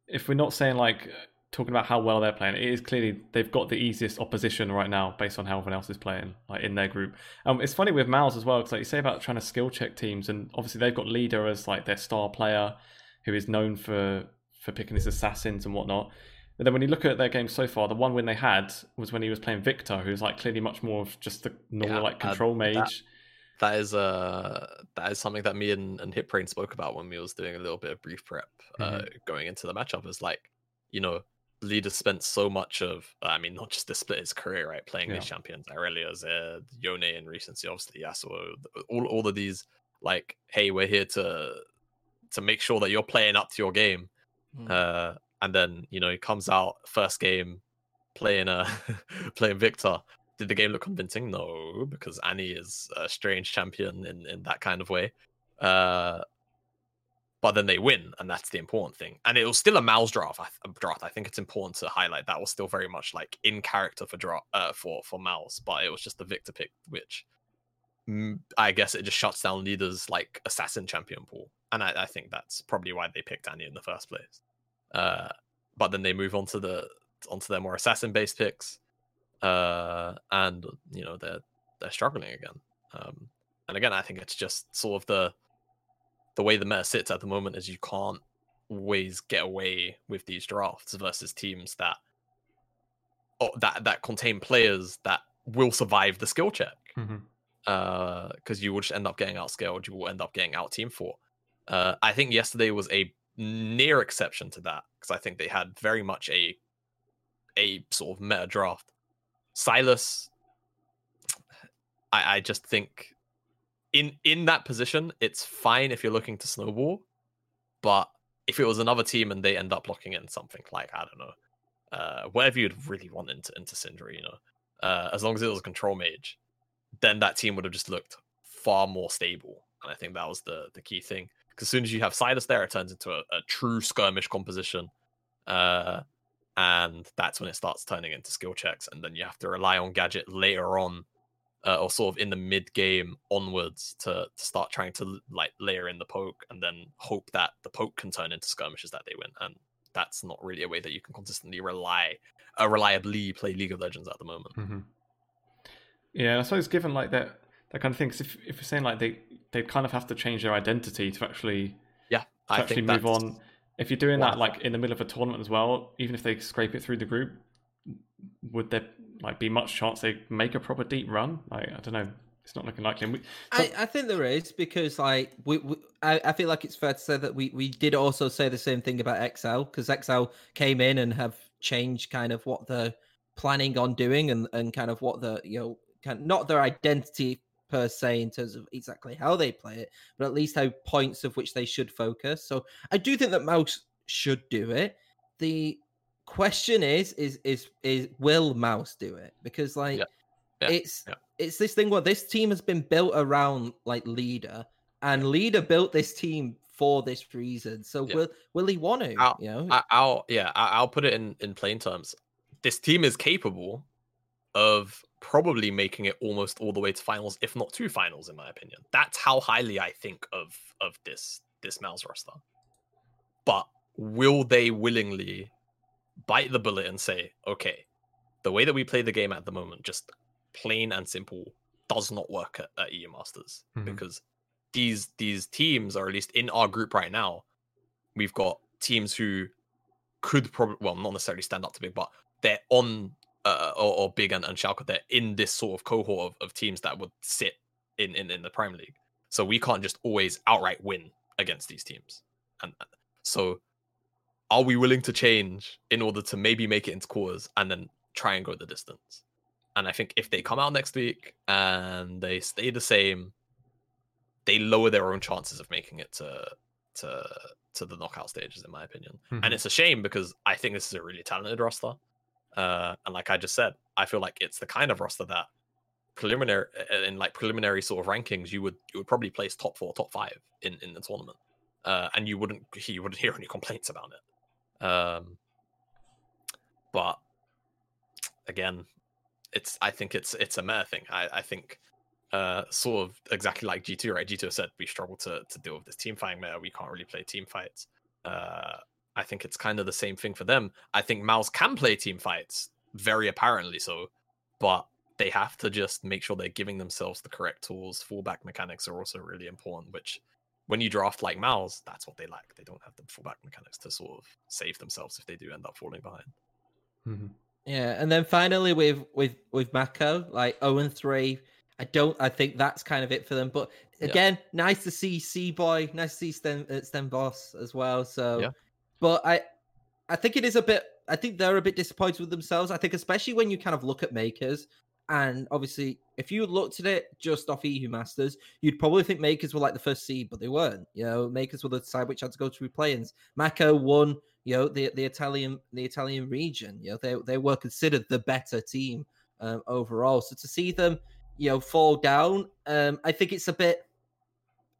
if we're not saying like talking about how well they're playing, it is clearly they've got the easiest opposition right now based on how everyone else is playing, like in their group. Um, it's funny with MOUZ as well because like you say about trying to skill check teams, and obviously they've got leader as like their star player, who is known for for picking his assassins and whatnot. But then when you look at their game so far, the one win they had was when he was playing Viktor, who's like clearly much more of just the normal yeah, like control uh, mage. That, that is uh that is something that me and, and Hip Brain spoke about when we was doing a little bit of brief prep uh Mhm. going into the matchup is like, you know, Leader spent so much of I mean, not just the split his career, right? Playing Yeah. these champions, Irelia, Zed, Yone in recency, obviously Yasuo, all all of these like, hey, we're here to to make sure that you're playing up to your game. Mm. Uh and then, you know, he comes out first game playing uh [laughs] playing Viktor. Did the game look convincing? No, because Annie is a strange champion in, in that kind of way. Uh, but then they win, and that's the important thing. And it was still a MOUZ draft. I, draft. I think it's important to highlight that was still very much like in character for draw uh, for for MOUZ, but it was just the Viktor pick, which mm, I guess it just shuts down leaders like assassin champion pool, and I, I think that's probably why they picked Annie in the first place. Uh, but then they move on to the onto their more assassin based picks uh and you know they're they're struggling again um and again i think it's just sort of the the way the meta sits at the moment is you can't always get away with these drafts versus teams that oh, that that contain players that will survive the skill check because you will just end up getting outscaled. You will end up getting out team for. Uh, I think yesterday was a near exception to that because I think they had very much a a sort of meta draft. Sylas, I, I just think in in that position, it's fine if you're looking to snowball, but if it was another team and they end up locking in something like I don't know, uh, whatever you'd really want into into Syndra, you know, uh, as long as it was a control mage, then that team would have just looked far more stable. And I think that was the the key thing. Because as soon as you have Sylas there, it turns into a, a true skirmish composition. Uh, and that's when it starts turning into skill checks. And then you have to rely on Gadget later on, uh, or sort of in the mid game onwards to, to start trying to like layer in the poke and then hope that the poke can turn into skirmishes that they win. And that's not really a way that you can consistently rely, uh, reliably play League of Legends at the moment. hmm Yeah, I suppose given like that that kind of thing, 'cause if if you're saying like they they kind of have to change their identity to actually Yeah, to I actually think move on. If you're doing one that like in the middle of a tournament as well, even if they scrape it through the group, would there like be much chance they make a proper deep run? Like I don't know, it's not looking likely. We, so- I, I think there is because like we, we I, I feel like it's fair to say that we we did also say the same thing about XL because XL came in and have changed kind of what they're planning on doing and and kind of what the you know kind not their identity per se in terms of exactly how they play it, but at least how points of which they should focus. So I do think that MOUZ should do it. The question is is is is will MOUZ do it? Because like Yeah. Yeah. it's Yeah. it's this thing where this team has been built around like leader and leader built this team for this reason. So will will he want to? I'll- you know, I, I'll yeah, I, I'll put it in in plain terms. This team is capable of probably making it almost all the way to finals, if not to finals, in my opinion. That's how highly I think of of this this MOUZ roster. But will they willingly bite the bullet and say, okay, the way that we play the game at the moment, just plain and simple, does not work at, at EU Masters Mhm. because these these teams are at least in our group right now. We've got teams who could probably well not necessarily stand up to big, but they're on uh, or, or big and, and Schalke. They're in this sort of cohort of, of teams that would sit in, in in the Prime League. So we can't just always outright win against these teams. And and so, are we willing to change in order to maybe make it into quarters and then try and go the distance? And I think if they come out next week and they stay the same, they lower their own chances of making it to to to the knockout stages, in my opinion. Mhm. And it's a shame because I think this is a really talented roster. Uh, and like I just said, I feel like it's the kind of roster that preliminary in like preliminary sort of rankings, you would you would probably place top four, top five in in the tournament, uh, and you wouldn't [laughs] you wouldn't hear any complaints about it. Um, but again, it's I think it's it's a meta thing. I I think uh sort of exactly like G2, right? G2 said we struggle to to deal with this team fighting meta. We can't really play team fights. Uh I think it's kind of the same thing for them. I think MOUZ can play team fights, very apparently so, but they have to just make sure they're giving themselves the correct tools. Fallback mechanics are also really important, which when you draft like MOUZ, that's what they lack. They don't have the fallback mechanics to sort of save themselves if they do end up falling behind. Mhm. Yeah, and then finally with with with Mako, like zero and three. I don't. I think that's kind of it for them. But again, yeah. nice to see C boy, nice to see Sten, uh, Sten Boss as well. So, yeah. But I, I think it is a bit. I think they're a bit disappointed with themselves. I think especially when you kind of look at Mkers, and obviously if you looked at it just off EU Masters, you'd probably think Mkers were like the first seed, but they weren't. You know, Mkers were the side which had to go through play-ins. Mako won. You know, the the Italian the Italian region. You know, they they were considered the better team um, overall. So to see them, you know, fall down, um, I think it's a bit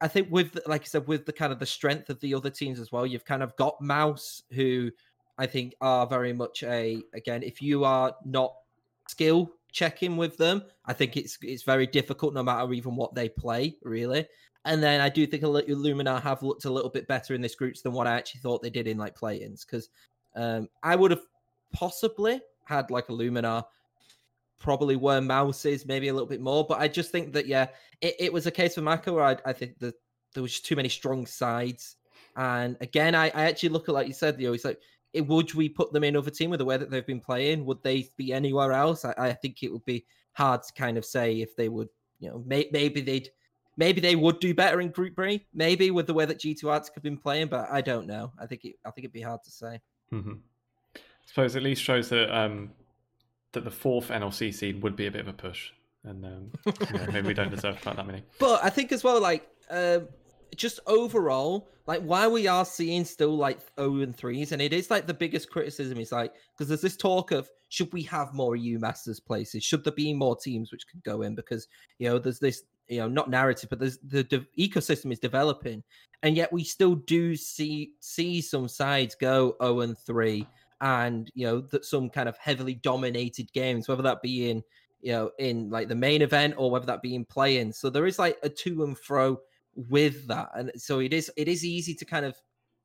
I think with like I said, with the kind of the strength of the other teams as well, you've kind of got MOUZ, who I think are very much a again, if you are not skill checking with them, I think it's it's very difficult no matter even what they play, really. And then I do think Luminar have looked a little bit better in this groups than what I actually thought they did in like play-ins because um, I would have possibly had like a Luminar probably were mouses, maybe a little bit more. But I just think that yeah, it, it was a case for Mako where I, I think that there was too many strong sides. And again, I, I actually look at like you said, you know, it's like it, would we put them in other team with the way that they've been playing? Would they be anywhere else? I, I think it would be hard to kind of say if they would, you know, may, maybe they'd maybe they would do better in Group B, maybe with the way that G2 Arctic have been playing, but I don't know. I think it, I think it'd be hard to say. Mm-hmm. I suppose at least shows that um, that the fourth NLC seed would be a bit of a push, and um, maybe we don't deserve quite that many. [laughs] But I think as well, like um, just overall, like why we are seeing still like 0 and 3s, and it is like the biggest criticism is like because there's this talk of should we have more EU Masters places? Should there be more teams which could go in? Because you know there's this you know not narrative, but there's the, the ecosystem is developing, and yet we still do see see some sides go 0 and 3 and you know that some kind of heavily dominated games, whether that be in you know in like the main event or whether that be in playing. So there is like a to and fro with that, and so it is it is easy to kind of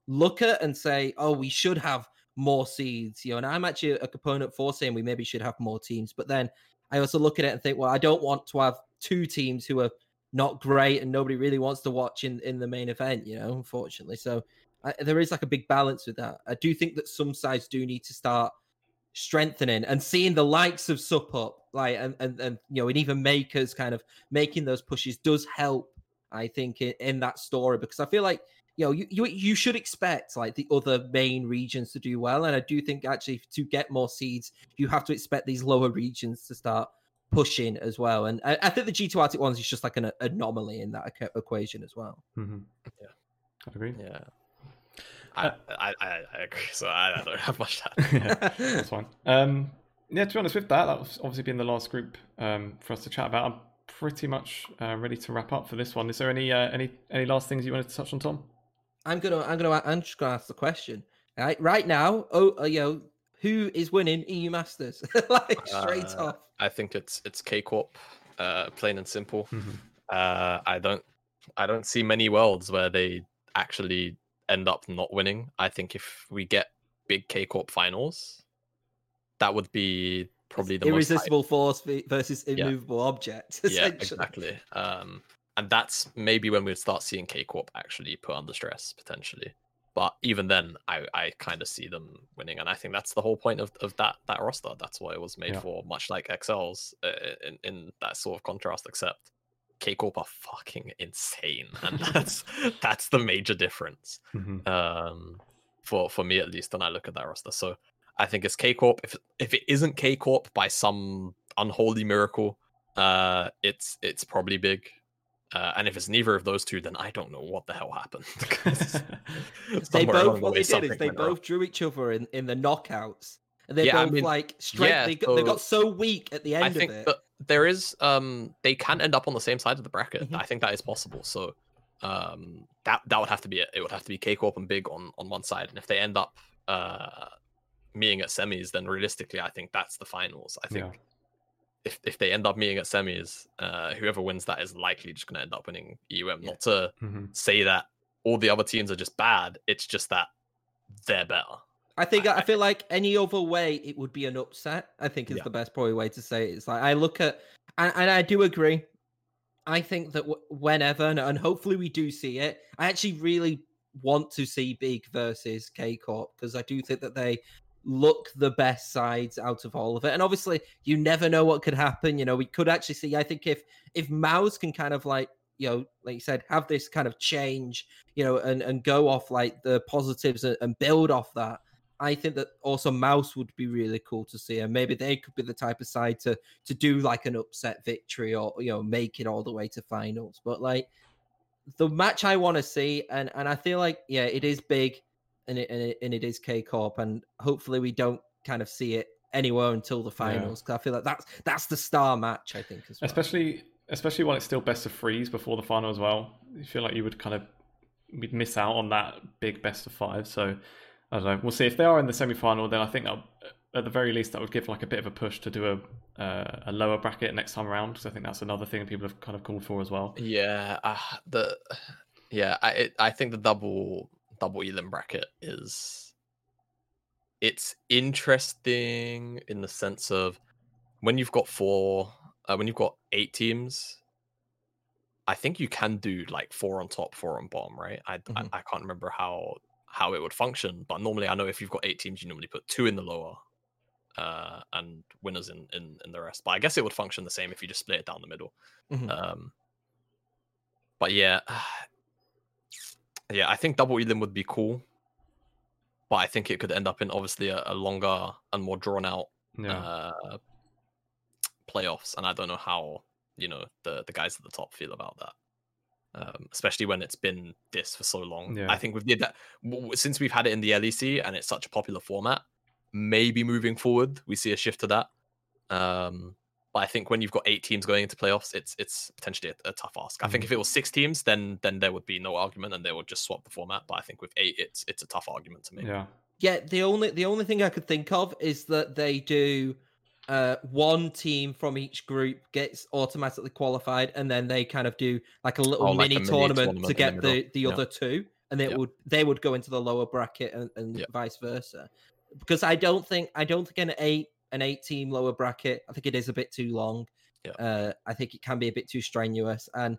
look at and say, oh, we should have more seeds, you know. And I'm actually a component for saying we maybe should have more teams, but then I also look at it and think, well, I don't want to have two teams who are not great and nobody really wants to watch in in the main event, you know. Unfortunately, so I, there is like a big balance with that. I do think that some sides do need to start strengthening and seeing the likes of Sup up, like and, and and you know, and even Mkers kind of making those pushes does help. I think in, in that story because I feel like you know you, you you should expect like the other main regions to do well, and I do think actually to get more seeds, you have to expect these lower regions to start pushing as well. And I, I think the G2 Arctic ones is just like an anomaly in that equation as well. Mm-hmm. Yeah, I agree. Yeah. I, I, I, agree. So I, I don't have much to [laughs] yeah, that's fine. Um, yeah, to be honest with that, that was obviously been the last group um, for us to chat about. I'm pretty much uh, ready to wrap up for this one. Is there any uh, any any last things you wanted to touch on, Tom? I'm gonna I'm gonna I'm just gonna ask the question. Right, right now, oh, uh, you know, who is winning EU Masters? [laughs] like straight uh, off. I think it's it's K Corp, uh, plain and simple. Mm-hmm. Uh, I don't I don't see many worlds where they actually end up not winning. I think if we get big K Corp finals, that would be probably the irresistible force versus immovable yeah. object. Yeah, exactly. Um, and that's maybe when we'd start seeing K Corp actually put under stress potentially. But even then, I, I kind of see them winning, and I think that's the whole point of, of that that roster. That's what it was made yeah. for, much like XL's uh, in in that sort of contrast. Except K Corp are fucking insane, [laughs] and [laughs] that's that's the major difference mm-hmm. um, for for me at least. When I look at that roster, so I think it's K Corp. If if it isn't K Corp by some unholy miracle, uh, it's it's probably big. Uh, and if it's neither of those two, then I don't know what the hell happened. [laughs] they both what they did is they both wrong. drew each other in, in the knockouts, and they yeah, both I mean, like straight. Yeah, they, got, so, they got so weak at the end I think of it. That, there is um they can end up on the same side of the bracket. Mm-hmm. I think that is possible. So um that that would have to be it. It would have to be K Corp and Big on on one side, and if they end up uh meeting at semis, then realistically, I think that's the finals. I think. Yeah. If, if they end up meeting at semis, uh, whoever wins that is likely just going to end up winning EUM. Yeah. Not to mm-hmm. say that all the other teams are just bad. It's just that they're better. I think I, I feel like any other way it would be an upset. I think is yeah. the best probably way to say it. It's like I look at and, and I do agree. I think that w- whenever and hopefully we do see it, I actually really want to see Big versus K Corp because I do think that they look the best sides out of all of it. And obviously, you never know what could happen. You know, we could actually see. I think if if MOUZ can kind of like you know, like you said, have this kind of change, you know, and and go off like the positives and, and build off that. I think that also MOUZ would be really cool to see, and maybe they could be the type of side to to do like an upset victory or you know make it all the way to finals. But like the match I want to see, and and I feel like yeah, it is big, and it and it, and it is K Corp, and hopefully we don't kind of see it anywhere until the finals because yeah. I feel like that's that's the star match. I think as well. especially especially when it's still best of threes before the final as well. You feel like you would kind of we'd miss out on that big best of five. So I don't know. We'll see if they are in the semi final. Then I think that at the very least that would give like a bit of a push to do a uh, a lower bracket next time around because I think that's another thing people have kind of called for as well. Yeah, uh, the yeah, I it, I think the double double elim bracket is it's interesting in the sense of when you've got four uh, when you've got eight teams. I think you can do like four on top, four on bottom, right? I, mm-hmm. I, I can't remember how how it would function, but normally I know if you've got eight teams, you normally put two in the lower uh, and winners in, in, in the rest. But I guess it would function the same if you just split it down the middle. Mm-hmm. Um, but yeah, [sighs] yeah, I think double elim would be cool, but I think it could end up in obviously a, a longer and more drawn out yeah. uh, playoffs, and I don't know how you know the the guys at the top feel about that. Um, especially when it's been this for so long. Yeah. I think we've did that since we've had it in the LEC and it's such a popular format maybe moving forward we see a shift to that. Um, but I think when you've got eight teams going into playoffs, it's it's potentially a, a tough ask. I think if mm. it was six teams, then then there would be no argument and they would just swap the format. But I think with eight, it's it's a tough argument to make. Yeah. Yeah. The only the only thing I could think of is that they do uh, one team from each group gets automatically qualified, and then they kind of do like a little oh, mini, like a tournament, tournament, to get the, the, the yeah. other two, and they would they would go into the lower bracket and, and vice versa because I don't think I don't think an eight an eight team lower bracket. I think it is a bit too long. Yeah. Uh, I think it can be a bit too strenuous, and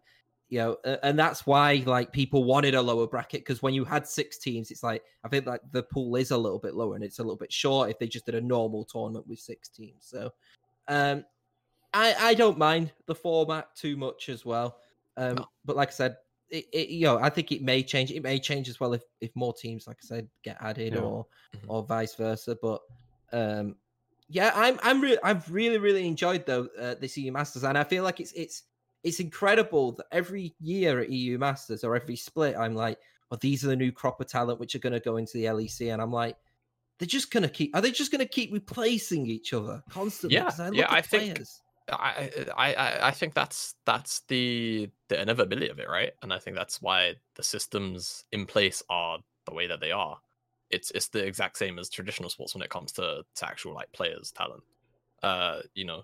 you know, and that's why like people wanted a lower bracket because when you had six teams, it's like I think like the pool is a little bit lower and it's a little bit short if they just did a normal tournament with six teams. So, um, I I don't mind the format too much as well. Um, no. but like I said, it, it, you know, I think it may change. It may change as well if if more teams, like I said, get added yeah. or mm-hmm. or vice versa. But um, yeah, I'm I'm really I've really really enjoyed though uh, this EU Masters, and I feel like it's it's it's incredible that every year at EU Masters or every split, I'm like, well, these are the new crop of talent which are going to go into the LEC, and I'm like, they're just going to keep. Are they just going to keep replacing each other constantly? Yeah, I yeah, I players. think I, I I think that's that's the the inevitability of it, right? And I think that's why the systems in place are the way that they are. It's it's the exact same as traditional sports when it comes to to actual like players' talent. Uh, you know,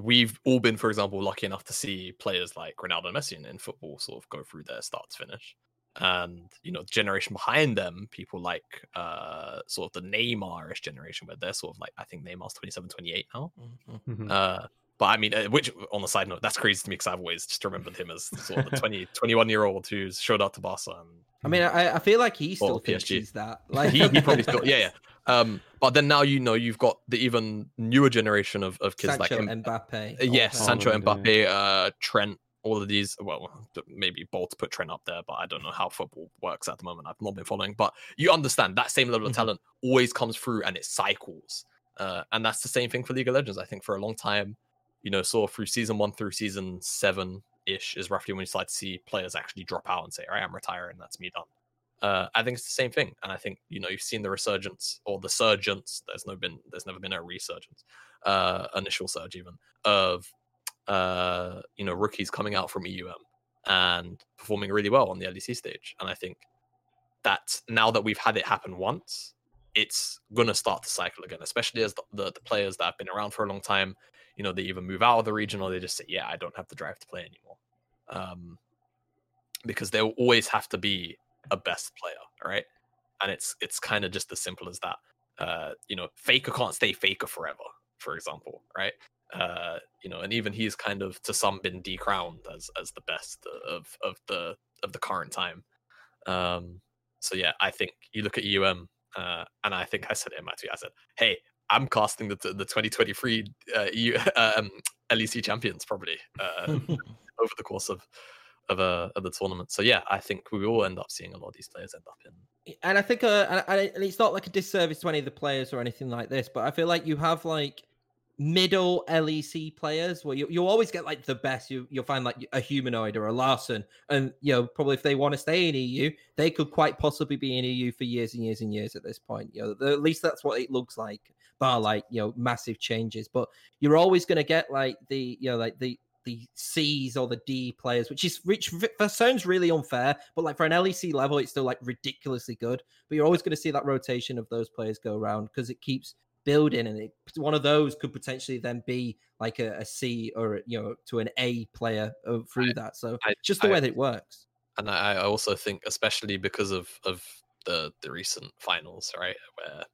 we've all been, for example, lucky enough to see players like Ronaldo and Messi in, in football sort of go through their start to finish. And you know, the generation behind them, people like uh sort of the Neymarish generation, where they're sort of like I think Neymar's 27, 28 now. Mm-hmm. mm-hmm. Uh but I mean, uh, which on the side note, that's crazy to me because I've always just remembered him as sort of the 20, [laughs] 21 year old who's showed up to Barca. And, I mean, I, I feel like he still thinks PSG. he's that. Like [laughs] he, he probably still, yeah, yeah. Um, but then now you know you've got the even newer generation of, of kids Sancho like Mbappe. Uh, yes, oh, Sancho, Mbappe, uh, Trent, all of these. Well, maybe Bolt put Trent up there, but I don't know how football works at the moment. I've not been following, but you understand that same level of mm-hmm. talent always comes through and it cycles. Uh, and that's the same thing for League of Legends. I think for a long time, you know, of through season one through season seven ish is roughly when you start to see players actually drop out and say, "All right, I'm retiring. That's me done." Uh, I think it's the same thing, and I think you know you've seen the resurgence or the surgence. There's no been there's never been a resurgence, uh, initial surge even of uh, you know rookies coming out from EUM and performing really well on the LEC stage. And I think that now that we've had it happen once, it's gonna start to cycle again, especially as the, the, the players that have been around for a long time you know they even move out of the regional they just say yeah i don't have the drive to play anymore. Um, because there will always have to be a best player right? And it's it's kind of just as simple as that. Uh, you know faker can't stay faker forever for example right? Uh, you know and even he's kind of to some been decrowned as as the best of of the of the current time. Um, so yeah i think you look at um uh, and I think I said it in my tweet. I said, "Hey, I'm casting the the 2023 uh, EU, [laughs] um, LEC champions probably uh, [laughs] over the course of of a of the tournament. So yeah, I think we will end up seeing a lot of these players end up in. And I think, uh, and, and it's not like a disservice to any of the players or anything like this, but I feel like you have like middle LEC players where you you always get like the best. You you'll find like a Humanoid or a Larssen, and you know probably if they want to stay in EU, they could quite possibly be in EU for years and years and years at this point. You know, at least that's what it looks like. Bar like you know massive changes, but you're always going to get like the you know like the the C's or the D players, which is which sounds really unfair, but like for an LEC level, it's still like ridiculously good. But you're always going to see that rotation of those players go around because it keeps building, and it, one of those could potentially then be like a, a C or you know to an A player uh, through I, that. So I, just the I, way that it works. And I also think, especially because of of the the recent finals, right, where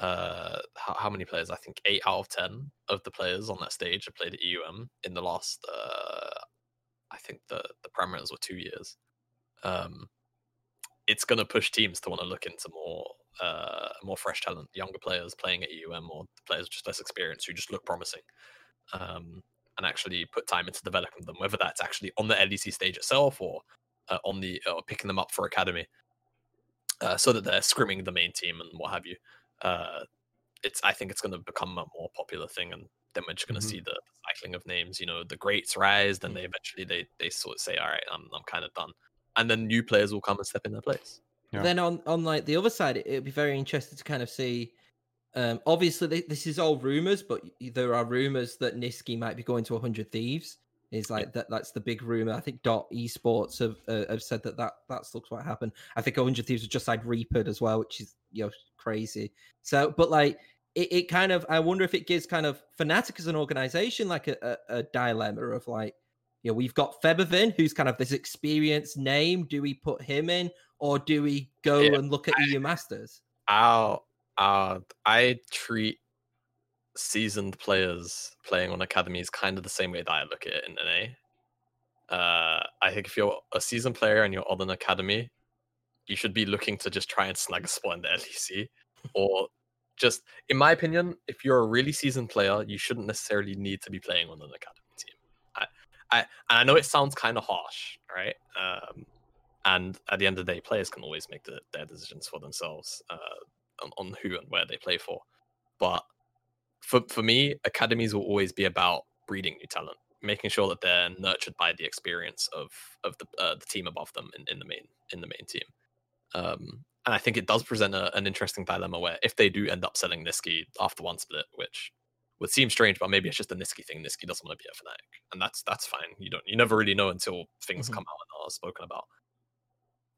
uh how, how, many players? I think eight out of ten of the players on that stage have played at eum in the last uh i think the the parameters were two years. Um it's going to push teams to want to look into more uh more fresh talent younger players playing at eum or players just less experience who just look promising um and actually put time into developing them whether that's actually on the lec stage itself or uh, on the or picking them up for academy uh, so that they're scrimming the main team and what have you uh, it's I think it's going to become a more popular thing, and then we're just going to mm-hmm. see the cycling of names. You know, the greats rise, then they mm-hmm. eventually they they sort of say, all right, I'm I'm kind of done, and then new players will come and step in their place. Yeah. Then on on like the other side, it would be very interesting to kind of see. Um, obviously, this is all rumors, but there are rumors that Nisqy might be going to 100 Thieves. Is like that. That's the big rumor. I think Dot Esports have uh, have said that that that's looks what happened. I think 100 Thieves have just signed Reapered as well, which is you know crazy. So, but like it, it kind of, I wonder if it gives kind of Fnatic as an organization like a, a, a dilemma of like, you know, we've got Febiven, who's kind of this experienced name. Do we put him in, or do we go yeah, and look at I, EU Masters? I'll, uh, I treat seasoned players playing on academies kind of the same way that I look at it in NA. Uh, I think if you're a seasoned player and you're on an academy, you should be looking to just try and snag a spot in the [laughs] LEC, or just, in my opinion, if you're a really seasoned player, you shouldn't necessarily need to be playing on an academy team. I, I, I know it sounds kind of harsh, right? Um, and at the end of the day, players can always make the, their decisions for themselves uh, on, on who and where they play for. But for for me, academies will always be about breeding new talent, making sure that they're nurtured by the experience of of the uh, the team above them in, in the main in the main team. Um, and I think it does present a, an interesting dilemma where if they do end up selling Nisqy after one split, which would seem strange, but maybe it's just a Nisqy thing. Nisqy doesn't want to be a Fnatic, and that's that's fine. You don't you never really know until things mm-hmm. come out and are spoken about.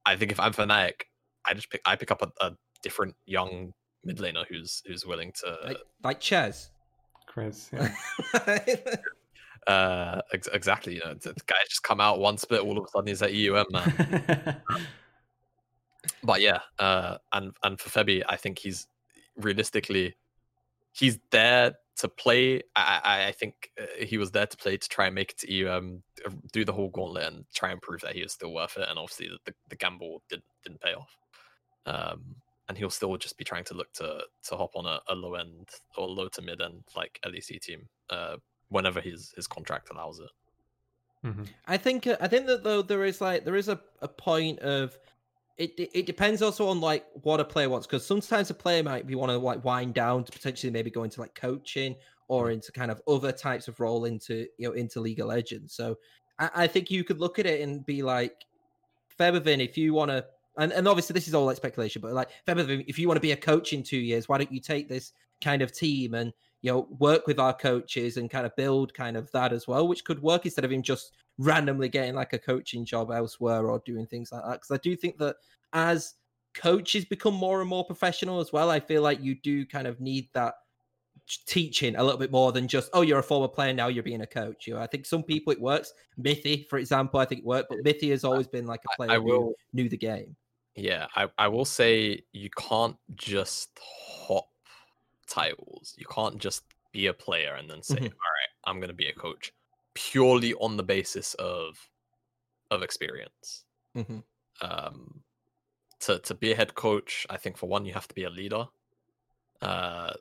I think if I'm Fnatic, I just pick I pick up a, a different young mid laner who's who's willing to like, like Chess, Chres, [laughs] yeah. uh, ex- exactly. You know, the guy just come out one split, all of a sudden he's at EUM, man. [laughs] but yeah, uh, and and for Febby, I think he's realistically he's there to play. I, I, I think uh, he was there to play to try and make it to EUM, do the whole gauntlet, and try and prove that he was still worth it. And obviously, the, the gamble didn't didn't pay off. Um, and he'll still just be trying to look to to hop on a, a low end or low to mid end like LEC team uh, whenever his his contract allows it. Mm-hmm. I think uh, I think that though there is like there is a, a point of it, it depends also on like what a player wants because sometimes a player might be want to like wind down to potentially maybe go into like coaching or mm-hmm. into kind of other types of role into you know into League of Legends. So I, I think you could look at it and be like, Febiven, if you want to and, and obviously this is all like speculation, but like if you want to be a coach in two years, why don't you take this kind of team and you know work with our coaches and kind of build kind of that as well, which could work instead of him just randomly getting like a coaching job elsewhere or doing things like that. Because I do think that as coaches become more and more professional as well, I feel like you do kind of need that teaching a little bit more than just oh you're a former player now you're being a coach. You know, i think some people it works. Mithy for example i think it worked but Mithy has always been like a player I, I will, who knew the game yeah, I, I will say you can't just hop titles. You can't just be a player and then say, mm-hmm. All right, I'm going to be a coach purely on the basis of of experience. Mm-hmm. Um, to to be a head coach, I think for one you have to be a leader. Uh,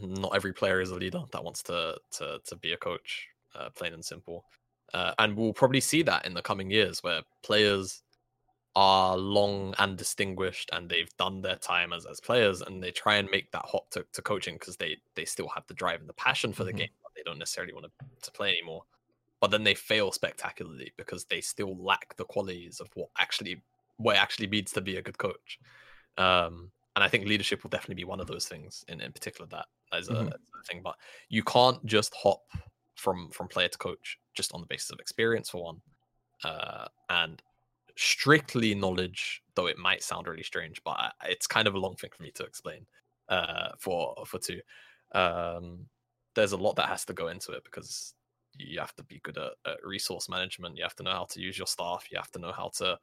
not every player is a leader that wants to to to be a coach, uh, plain and simple. Uh, and we'll probably see that in the coming years where players are long and distinguished and they've done their time as, as players and they try and make that hop to, to coaching because they they still have the drive and the passion for the Mhm. game but they don't necessarily want to, to play anymore but then they fail spectacularly because they still lack the qualities of what actually what actually means to be a good coach um and i think leadership will definitely be one of those things in, in particular that as a, Mhm. a thing but you can't just hop from from player to coach just on the basis of experience for one uh and strictly knowledge, though it might sound really strange, but it's kind of a long thing for me to explain. Uh, for for two, um, there's a lot that has to go into it because you have to be good at, at resource management. You have to know how to use your staff. You have to know how to,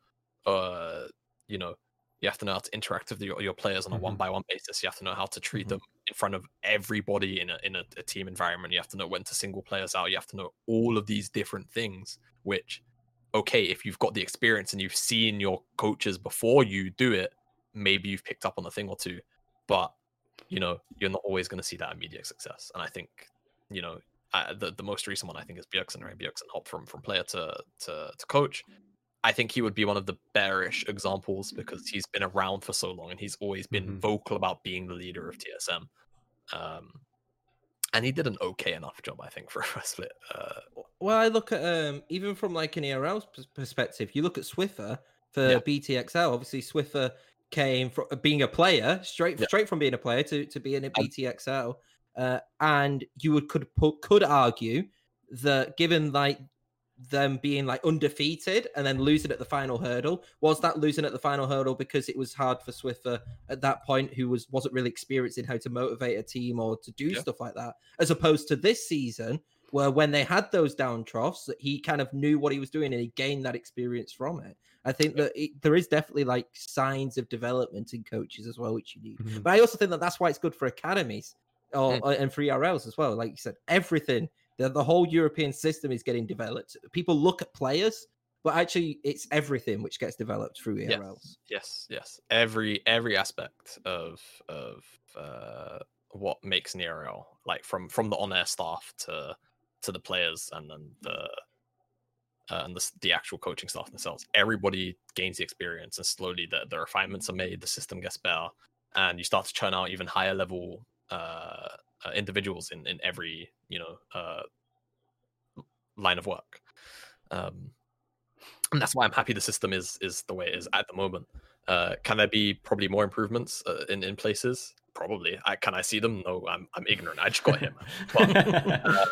uh, you know, you have to know how to interact with your, your players on a Mhm. one by one basis. You have to know how to treat Mhm. them in front of everybody in a in a, a team environment. You have to know when to single players out. You have to know all of these different things, which okay, if you've got the experience and you've seen your coaches before you do it, maybe you've picked up on a thing or two, but you know, you're not always going to see that immediate success. And I think, you know, uh, the the most recent one I think is Bjergsen, right? Bjergsen hop from from player to to to coach. I think he would be one of the bearish examples because he's been around for so long and he's always been Mhm. vocal about being the leader of TSM. Um, and he did an okay enough job, I think, [laughs] for a first split. Uh, Well, I look at um even from like an ERL perspective, you look at Swiffer for Yeah. BTXL. Obviously, Swiffer came from being a player straight Yeah. straight from being a player to to being a BTXL, uh, and you would could could argue that given like them being like undefeated and then losing at the final hurdle was that losing at the final hurdle because it was hard for Swiffer at that point who was wasn't really experienced in how to motivate a team or to do Yeah. stuff like that as opposed to this season where when they had those down troughs, that he kind of knew what he was doing and he gained that experience from it. I think that it, there is definitely like signs of development in coaches as well, which you need. Mhm. But I also think that that's why it's good for academies or, Mm. and for ERLs as well. Like you said, everything, the, the whole European system is getting developed. People look at players, but actually it's everything which gets developed through E Yes. ERLs. Yes, yes. Every every aspect of of uh, what makes an ERL, like from from the on air staff to to the players and then the uh, and the, the actual coaching staff themselves, everybody gains the experience, and slowly the, the refinements are made. The system gets better, and you start to churn out even higher level uh, uh, individuals in in every you know uh, line of work. Um, and that's why I'm happy the system is is the way it is at the moment. Uh, can there be probably more improvements uh, in in places? Probably. I can I see them? No, I'm I'm ignorant. I just got him. [laughs] uh,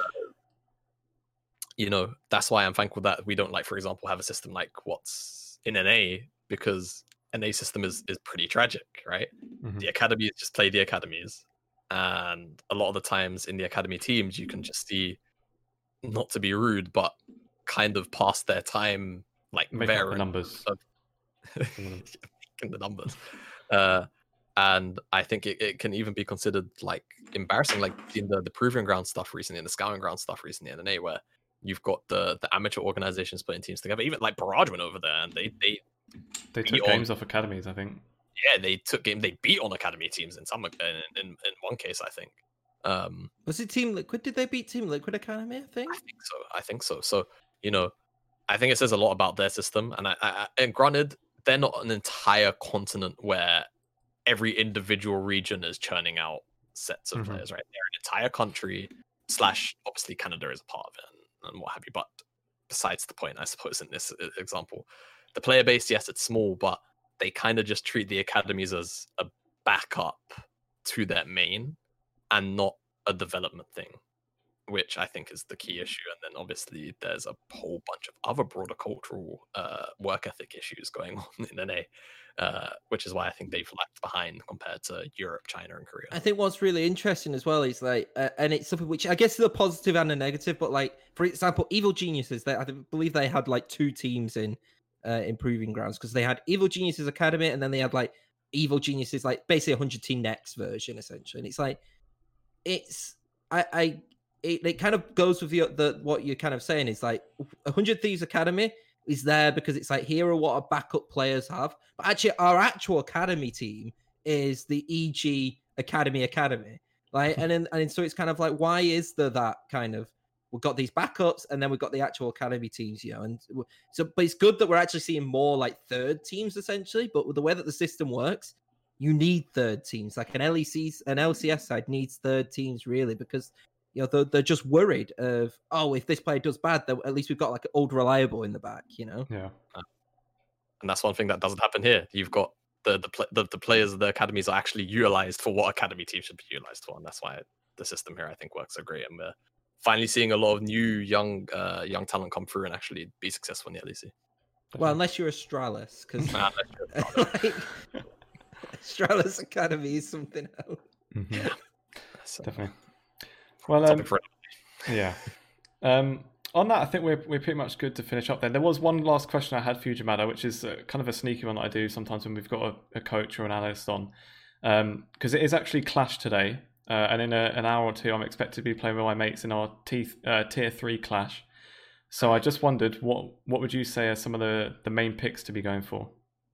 you know, that's why I'm thankful that we don't like, for example, have a system like what's in NA because NA system is is pretty tragic, right? Mhm. The academies just play the academies, and a lot of the times in the academy teams, you can just see, not to be rude, but kind of past their time, like Make the numbers. of- [laughs] [laughs] in the numbers. Uh, and I think it, it can even be considered like embarrassing, like in the, the proving ground stuff recently, and the scouting ground stuff recently in the NA, where you've got the the amateur organizations putting teams together. Even like Barrage went over there, and they they They took on- games off academies, I think. Yeah they took game they beat on academy teams in some in, in, in one case I think. Um, Was it Team Liquid? Did they beat Team Liquid Academy? I think. I think so. I think so. So you know, I think it says a lot about their system. And I, I I- and granted, they're not an entire continent where every individual region is churning out sets of Mhm. players. Right, they're an entire country slash obviously Canada is a part of it and, and what have you. But besides the point, I suppose in this e- example, the player base, yes, it's small, but they kind of just treat the academies as a backup to their main and not a development thing which I think is the key issue. And then obviously there's a whole bunch of other broader cultural uh, work ethic issues going [laughs] on in NA, uh, which is why I think they've lagged behind compared to Europe, China, and Korea. I think what's really interesting as well is like, uh, and it's something which I guess is a positive and a negative, but like for example, Evil Geniuses, they I believe they had like two teams in uh, Improving Grounds because they had Evil Geniuses Academy and then they had like Evil Geniuses, like basically a hundred team next version essentially. And it's like, it's I I it, it kind of goes with the the what you're kind of saying is like a hundred thieves academy is there because it's like here are what our backup players have, but actually our actual academy team is the EG Academy Academy, like, [laughs] and then and so it's kind of like why is there that kind of we've got these backups and then we've got the actual academy teams, you know, and so but it's good that we're actually seeing more like third teams essentially, but with the way that the system works, you need third teams. Like an LEC, an LCS side needs third teams really because you know they're, they're just worried of oh if this player does bad, then at least we've got like an old reliable in the back, you know. Yeah, and that's one thing that doesn't happen here. You've got the the the, the players of the academies are actually utilized for what academy teams should be utilized for, and that's why the system here I think works so great. And we're finally seeing a lot of new young uh, young talent come through and actually be successful in the LEC. Well, unless you're Astralis, because [laughs] like, Astralis Academy is something else. Mm-hmm. Yeah, so, definitely. Well, um, yeah. Um, on that, I think we're we're pretty much good to finish up. Then there was one last question I had for you, Jamada, which is uh, kind of a sneaky one that I do sometimes when we've got a, a coach or an analyst on, because um, it is actually Clash today, uh, and in a, an hour or two, I'm expected to be playing with my mates in our t- uh, tier three Clash. So I just wondered, what what would you say are some of the the main picks to be going for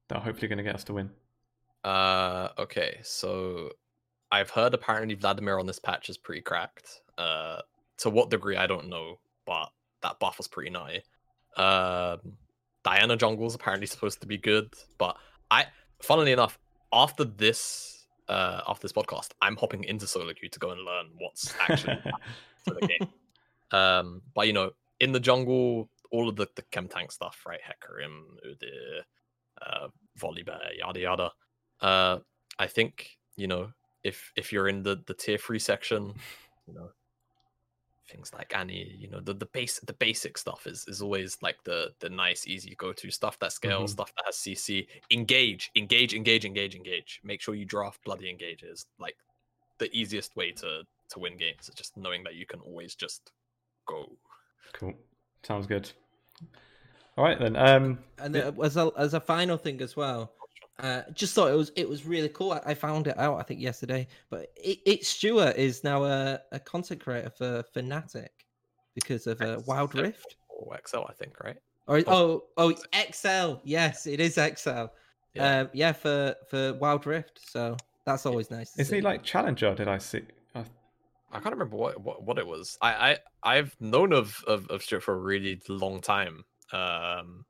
that are hopefully going to get us to win? Uh, okay, so I've heard apparently Vladimir on this patch is pretty cracked. Uh, to what degree I don't know, but that buff was pretty nutty. Um, Diana jungle is apparently supposed to be good, but I, funnily enough, after this, uh, after this podcast, I'm hopping into solo queue to go and learn what's actually [laughs] to the game. Um, but you know, in the jungle, all of the the Chemtank stuff, right? Hecarim, Udyr, uh, Volibear, yada yada. Uh, I think you know if if you're in the the tier three section, you know things like Annie, you know the the base the basic stuff is is always like the the nice easy go to stuff that scales, mm-hmm. stuff that has CC. Engage, engage, engage, engage, engage. Make sure you draft bloody engages. Like the easiest way to to win games is just knowing that you can always just go. Cool. Sounds good. All right then. Um, and as a as a final thing as well, uh, just thought it was it was really cool. I, I found it out I think yesterday, but it, it Stewart is now a, a content creator for Fnatic because of uh, Wild Rift or Excel, I think, right? Or oh oh Excel, yes, it is Excel. Yeah, um, yeah for for Wild Rift. So that's always nice. Isn't see. he like challenger? Did I see? I... I can't remember what, what, what it was. I, I I've known of, of of Stuart for a really long time. Um,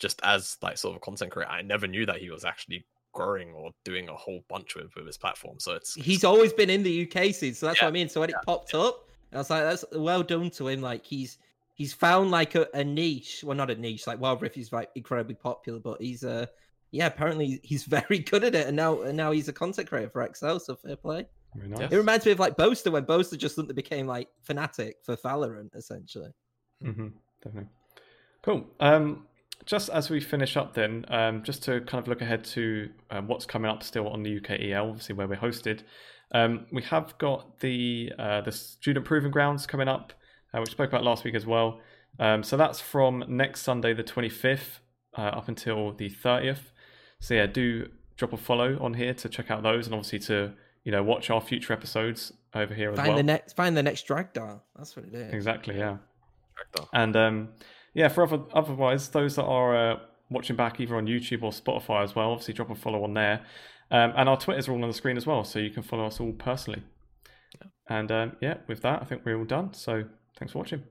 just as like sort of a content creator, I never knew that he was actually growing or doing a whole bunch with, with his platform. So it's he's always been in the UK scene, so that's yeah. what I mean. So when yeah. it popped up, I was like, that's well done to him. Like he's he's found like a, a niche. Well, not a niche. Like Wild Rift is like incredibly popular, but he's uh yeah, apparently [laughs] he's very good at it, and now and now he's a content creator for Excel. So fair play. Nice. It reminds me of like Boaster when Boaster just suddenly became like Fnatic for Valorant, essentially. Mm-hmm, definitely. Cool. Um, just as we finish up, then, um, just to kind of look ahead to um, what's coming up still on the UKEL, obviously where we're hosted. Um, we have got the uh, the student proving grounds coming up, uh, which we spoke about last week as well. Um, so that's from next Sunday, the 25th, uh, up until the 30th. So yeah, do drop a follow on here to check out those, and obviously to you know watch our future episodes over here find as well. The next, find the next drag Dragdar. That's what it is. Exactly. Yeah. And um, yeah, for other, otherwise, those that are uh, watching back either on YouTube or Spotify as well, obviously drop a follow on there. Um, and our Twitters are all on the screen as well, so you can follow us all personally. Yeah. And um, yeah, with that, I think we're all done. So thanks for watching.